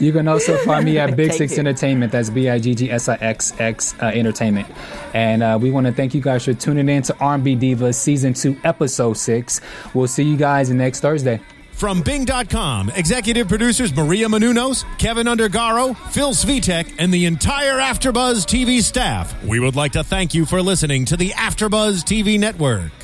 You can also find me at Big Six it. Entertainment. That's B I G G S I X X uh, Entertainment. And uh, we want to thank you guys for tuning in to R&B Divas Season 2, Episode 6. We'll see you guys next Thursday. From Bing.com, executive producers Maria Menounos, Kevin Undergaro, Phil Svitek, and the entire Afterbuzz TV staff, we would like to thank you for listening to the Afterbuzz TV network.